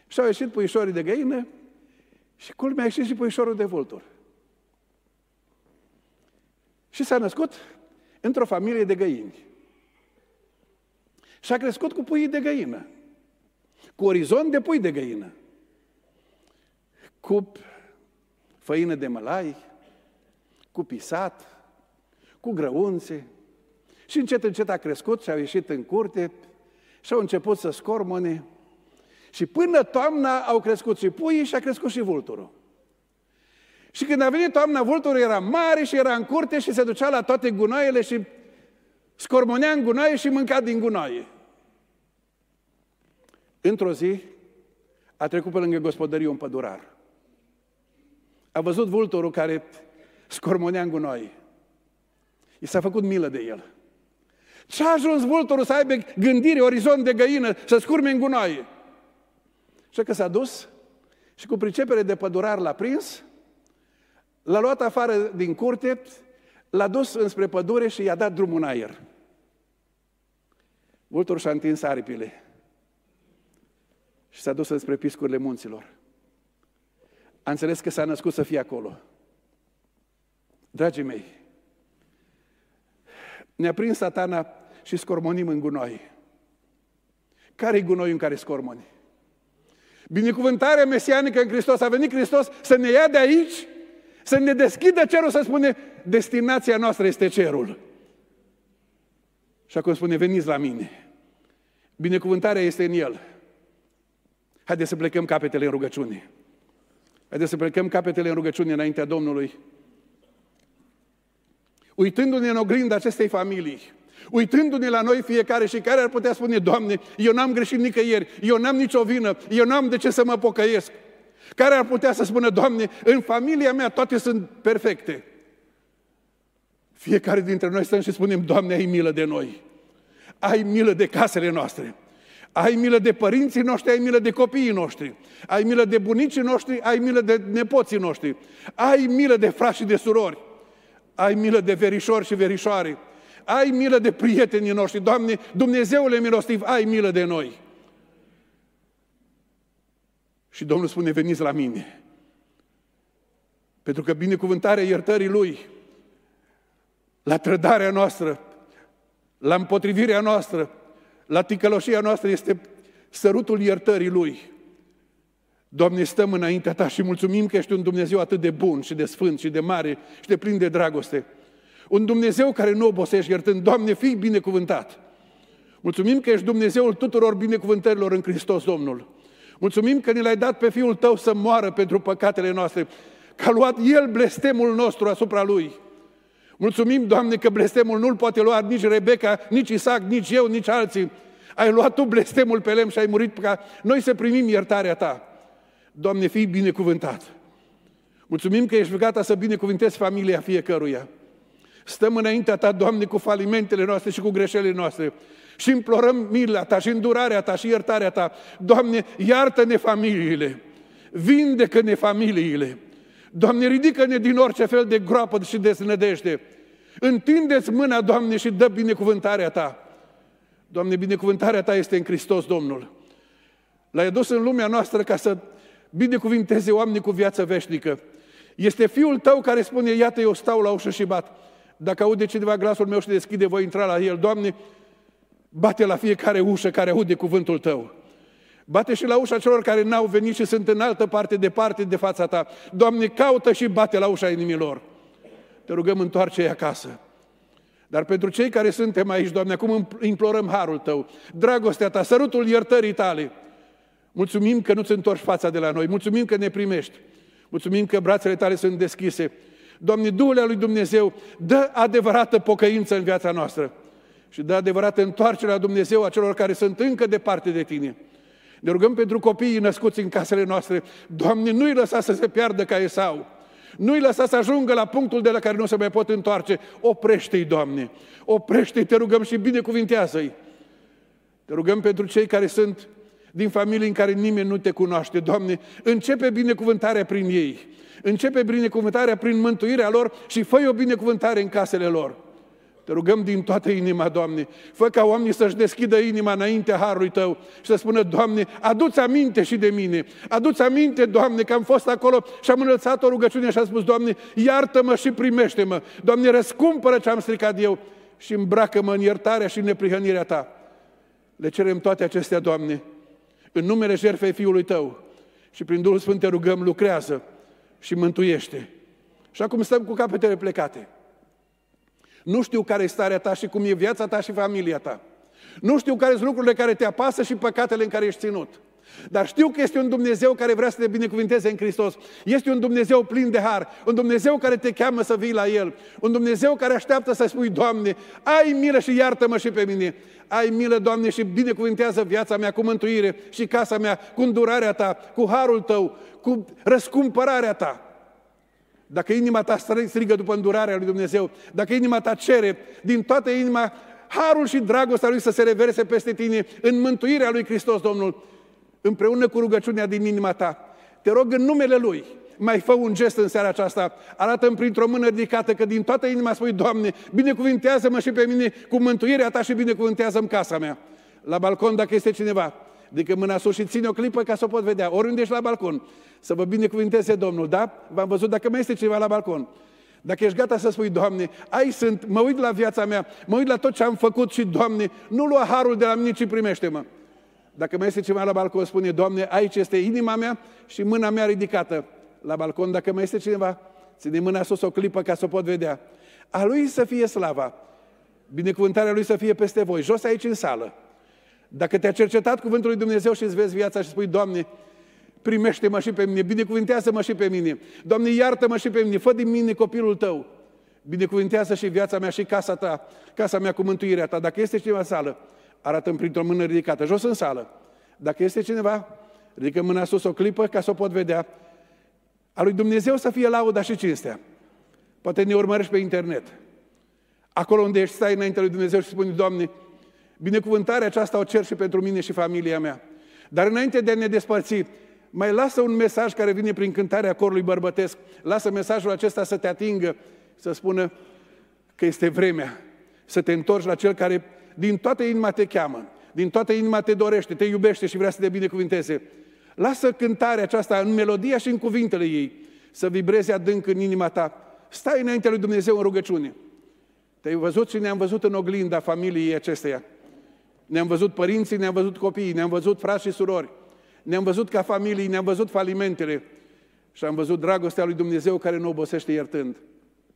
Și au ieșit puișorii de găină și culmea a ieșit și puișorul de vultur. Și s-a născut într-o familie de găini. Și a crescut cu puii de găină, cu orizont de pui de găină, cu făină de mălai, cu pisat, cu grăunțe. Și încet, încet a crescut și au ieșit în curte și au început să scormone. Și până toamna au crescut și puii și a crescut și vulturul. Și când a venit toamna, vulturul era mare și era în curte și se ducea la toate gunoaiele și scormonea în gunoaie și mânca din gunoaie. Într-o zi a trecut pe lângă gospodărie un pădurar. A văzut vulturul care scormonea în gunoi. I s-a făcut milă de el. Ce a ajuns vulturul să aibă gândire, orizont de găină, să scurme în gunoaie? Și că s-a dus și cu pricepere de pădurar l-a prins, l-a luat afară din curte, l-a dus înspre pădure și i-a dat drumul în aer. Vulturul și-a întins aripile și s-a dus înspre piscurile munților a înțeles că s-a născut să fie acolo. Dragii mei, ne-a prins satana și scormonim în gunoi. Care e gunoiul în care scormoni? Binecuvântarea mesianică în Hristos. A venit Hristos să ne ia de aici, să ne deschidă cerul, să spune, destinația noastră este cerul. Și acum spune, veniți la mine. Binecuvântarea este în El. Haideți să plecăm capetele în rugăciune. Haideți să plecăm capetele în rugăciune înaintea Domnului. Uitându-ne în oglinda acestei familii, uitându-ne la noi fiecare și care ar putea spune, Doamne, eu n-am greșit nicăieri, eu n-am nicio vină, eu n-am de ce să mă pocăiesc. Care ar putea să spună, Doamne, în familia mea toate sunt perfecte. Fiecare dintre noi stăm și spunem, Doamne, ai milă de noi. Ai milă de casele noastre. Ai milă de părinții noștri, ai milă de copiii noștri. Ai milă de bunicii noștri, ai milă de nepoții noștri. Ai milă de frați și de surori. Ai milă de verișori și verișoare. Ai milă de prietenii noștri. Doamne, Dumnezeule milostiv, ai milă de noi. Și Domnul spune, veniți la mine. Pentru că binecuvântarea iertării Lui, la trădarea noastră, la împotrivirea noastră, la ticăloșia noastră este sărutul iertării Lui. Doamne, stăm înaintea Ta și mulțumim că ești un Dumnezeu atât de bun și de sfânt și de mare și de plin de dragoste. Un Dumnezeu care nu obosești iertând. Doamne, fii binecuvântat! Mulțumim că ești Dumnezeul tuturor binecuvântărilor în Hristos Domnul. Mulțumim că ne l-ai dat pe Fiul Tău să moară pentru păcatele noastre, că a luat El blestemul nostru asupra Lui. Mulțumim, Doamne, că blestemul nu-l poate lua nici Rebecca, nici Isaac, nici eu, nici alții. Ai luat Tu blestemul pe lemn și ai murit ca noi să primim iertarea Ta. Doamne, fii binecuvântat. Mulțumim că ești gata să binecuvântezi familia fiecăruia. Stăm înaintea Ta, Doamne, cu falimentele noastre și cu greșelile noastre și implorăm mila Ta și îndurarea Ta și iertarea Ta. Doamne, iartă-ne familiile, vindecă-ne familiile. Doamne, ridică-ne din orice fel de groapă și desnădejde. Întindeți mâna, Doamne, și dă binecuvântarea Ta. Doamne, binecuvântarea Ta este în Hristos Domnul. L-ai adus în lumea noastră ca să binecuvinteze oamenii cu viață veșnică. Este Fiul Tău care spune, iată, eu stau la ușă și bat. Dacă aude cineva glasul meu și deschide, voi intra la el. Doamne, bate la fiecare ușă care aude cuvântul Tău. Bate și la ușa celor care n-au venit și sunt în altă parte, departe de fața Ta. Doamne, caută și bate la ușa inimilor. Te rugăm, întoarce-i acasă. Dar pentru cei care suntem aici, Doamne, acum implorăm harul Tău, dragostea Ta, sărutul iertării Tale. Mulțumim că nu-ți întorci fața de la noi, mulțumim că ne primești, mulțumim că brațele Tale sunt deschise. Doamne, Duhul lui Dumnezeu, dă adevărată pocăință în viața noastră și dă adevărată întoarcere la Dumnezeu a celor care sunt încă departe de Tine. Ne rugăm pentru copiii născuți în casele noastre. Doamne, nu-i lăsa să se piardă ca Esau. Nu-i lăsa să ajungă la punctul de la care nu se mai pot întoarce. Oprește-i, Doamne. Oprește-i, te rugăm și binecuvintează-i. Te rugăm pentru cei care sunt din familii în care nimeni nu te cunoaște. Doamne, începe binecuvântarea prin ei. Începe binecuvântarea prin mântuirea lor și fă o binecuvântare în casele lor. Te rugăm din toată inima, Doamne, fă ca oamenii să-și deschidă inima înaintea Harului Tău și să spună, Doamne, aduți aminte și de mine. Aduți aminte, Doamne, că am fost acolo și am înălțat o rugăciune și am spus, Doamne, iartă-mă și primește-mă. Doamne, răscumpără ce am stricat eu și îmbracă-mă în iertarea și în neprihănirea Ta. Le cerem toate acestea, Doamne, în numele jertfei Fiului Tău și prin Duhul Sfânt te rugăm, lucrează și mântuiește. Și acum stăm cu capetele plecate. Nu știu care e starea ta și cum e viața ta și familia ta. Nu știu care sunt lucrurile care te apasă și păcatele în care ești ținut. Dar știu că este un Dumnezeu care vrea să te binecuvinteze în Hristos. Este un Dumnezeu plin de har, un Dumnezeu care te cheamă să vii la El, un Dumnezeu care așteaptă să spui, Doamne, ai milă și iartă-mă și pe mine. Ai milă, Doamne, și binecuvintează viața mea cu mântuire și casa mea, cu îndurarea Ta, cu harul Tău, cu răscumpărarea Ta. Dacă inima ta strigă după îndurarea lui Dumnezeu, dacă inima ta cere din toată inima harul și dragostea lui să se reverse peste tine în mântuirea lui Hristos Domnul, împreună cu rugăciunea din inima ta, te rog în numele Lui, mai fă un gest în seara aceasta, arată-mi printr-o mână ridicată că din toată inima spui, Doamne, binecuvintează-mă și pe mine cu mântuirea Ta și binecuvintează-mi casa mea. La balcon, dacă este cineva, Adică mâna sus și ține o clipă ca să o pot vedea. Oriunde ești la balcon. Să vă binecuvinteze Domnul, da? V-am văzut dacă mai este cineva la balcon. Dacă ești gata să spui, Doamne, ai sunt, mă uit la viața mea, mă uit la tot ce am făcut și, Doamne, nu lua harul de la mine, ci primește-mă. Dacă mai este cineva la balcon, spune, Doamne, aici este inima mea și mâna mea ridicată la balcon. Dacă mai este cineva, ține mâna sus o clipă ca să o pot vedea. A Lui să fie slava. Binecuvântarea Lui să fie peste voi. Jos aici în sală. Dacă te-a cercetat cuvântul lui Dumnezeu și îți vezi viața și spui, Doamne, primește-mă și pe mine, binecuvintează-mă și pe mine, Doamne, iartă-mă și pe mine, fă din mine copilul Tău, binecuvintează și viața mea și casa Ta, casa mea cu mântuirea Ta. Dacă este cineva în sală, arată-mi printr-o mână ridicată, jos în sală. Dacă este cineva, ridică mâna sus o clipă ca să o pot vedea. A lui Dumnezeu să fie lauda și cinstea. Poate ne urmărești pe internet. Acolo unde ești, stai înainte lui Dumnezeu și spune, Doamne, Binecuvântarea aceasta o cer și pentru mine și familia mea. Dar înainte de a ne despărți, mai lasă un mesaj care vine prin cântarea corului bărbătesc. Lasă mesajul acesta să te atingă, să spună că este vremea să te întorci la cel care din toată inima te cheamă, din toată inima te dorește, te iubește și vrea să te binecuvinteze. Lasă cântarea aceasta în melodia și în cuvintele ei să vibreze adânc în inima ta. Stai înaintea lui Dumnezeu în rugăciune. Te-ai văzut și ne-am văzut în oglinda familiei acesteia. Ne-am văzut părinții, ne-am văzut copiii, ne-am văzut frați și surori. Ne-am văzut ca familii, ne-am văzut falimentele și am văzut dragostea lui Dumnezeu care nu obosește iertând.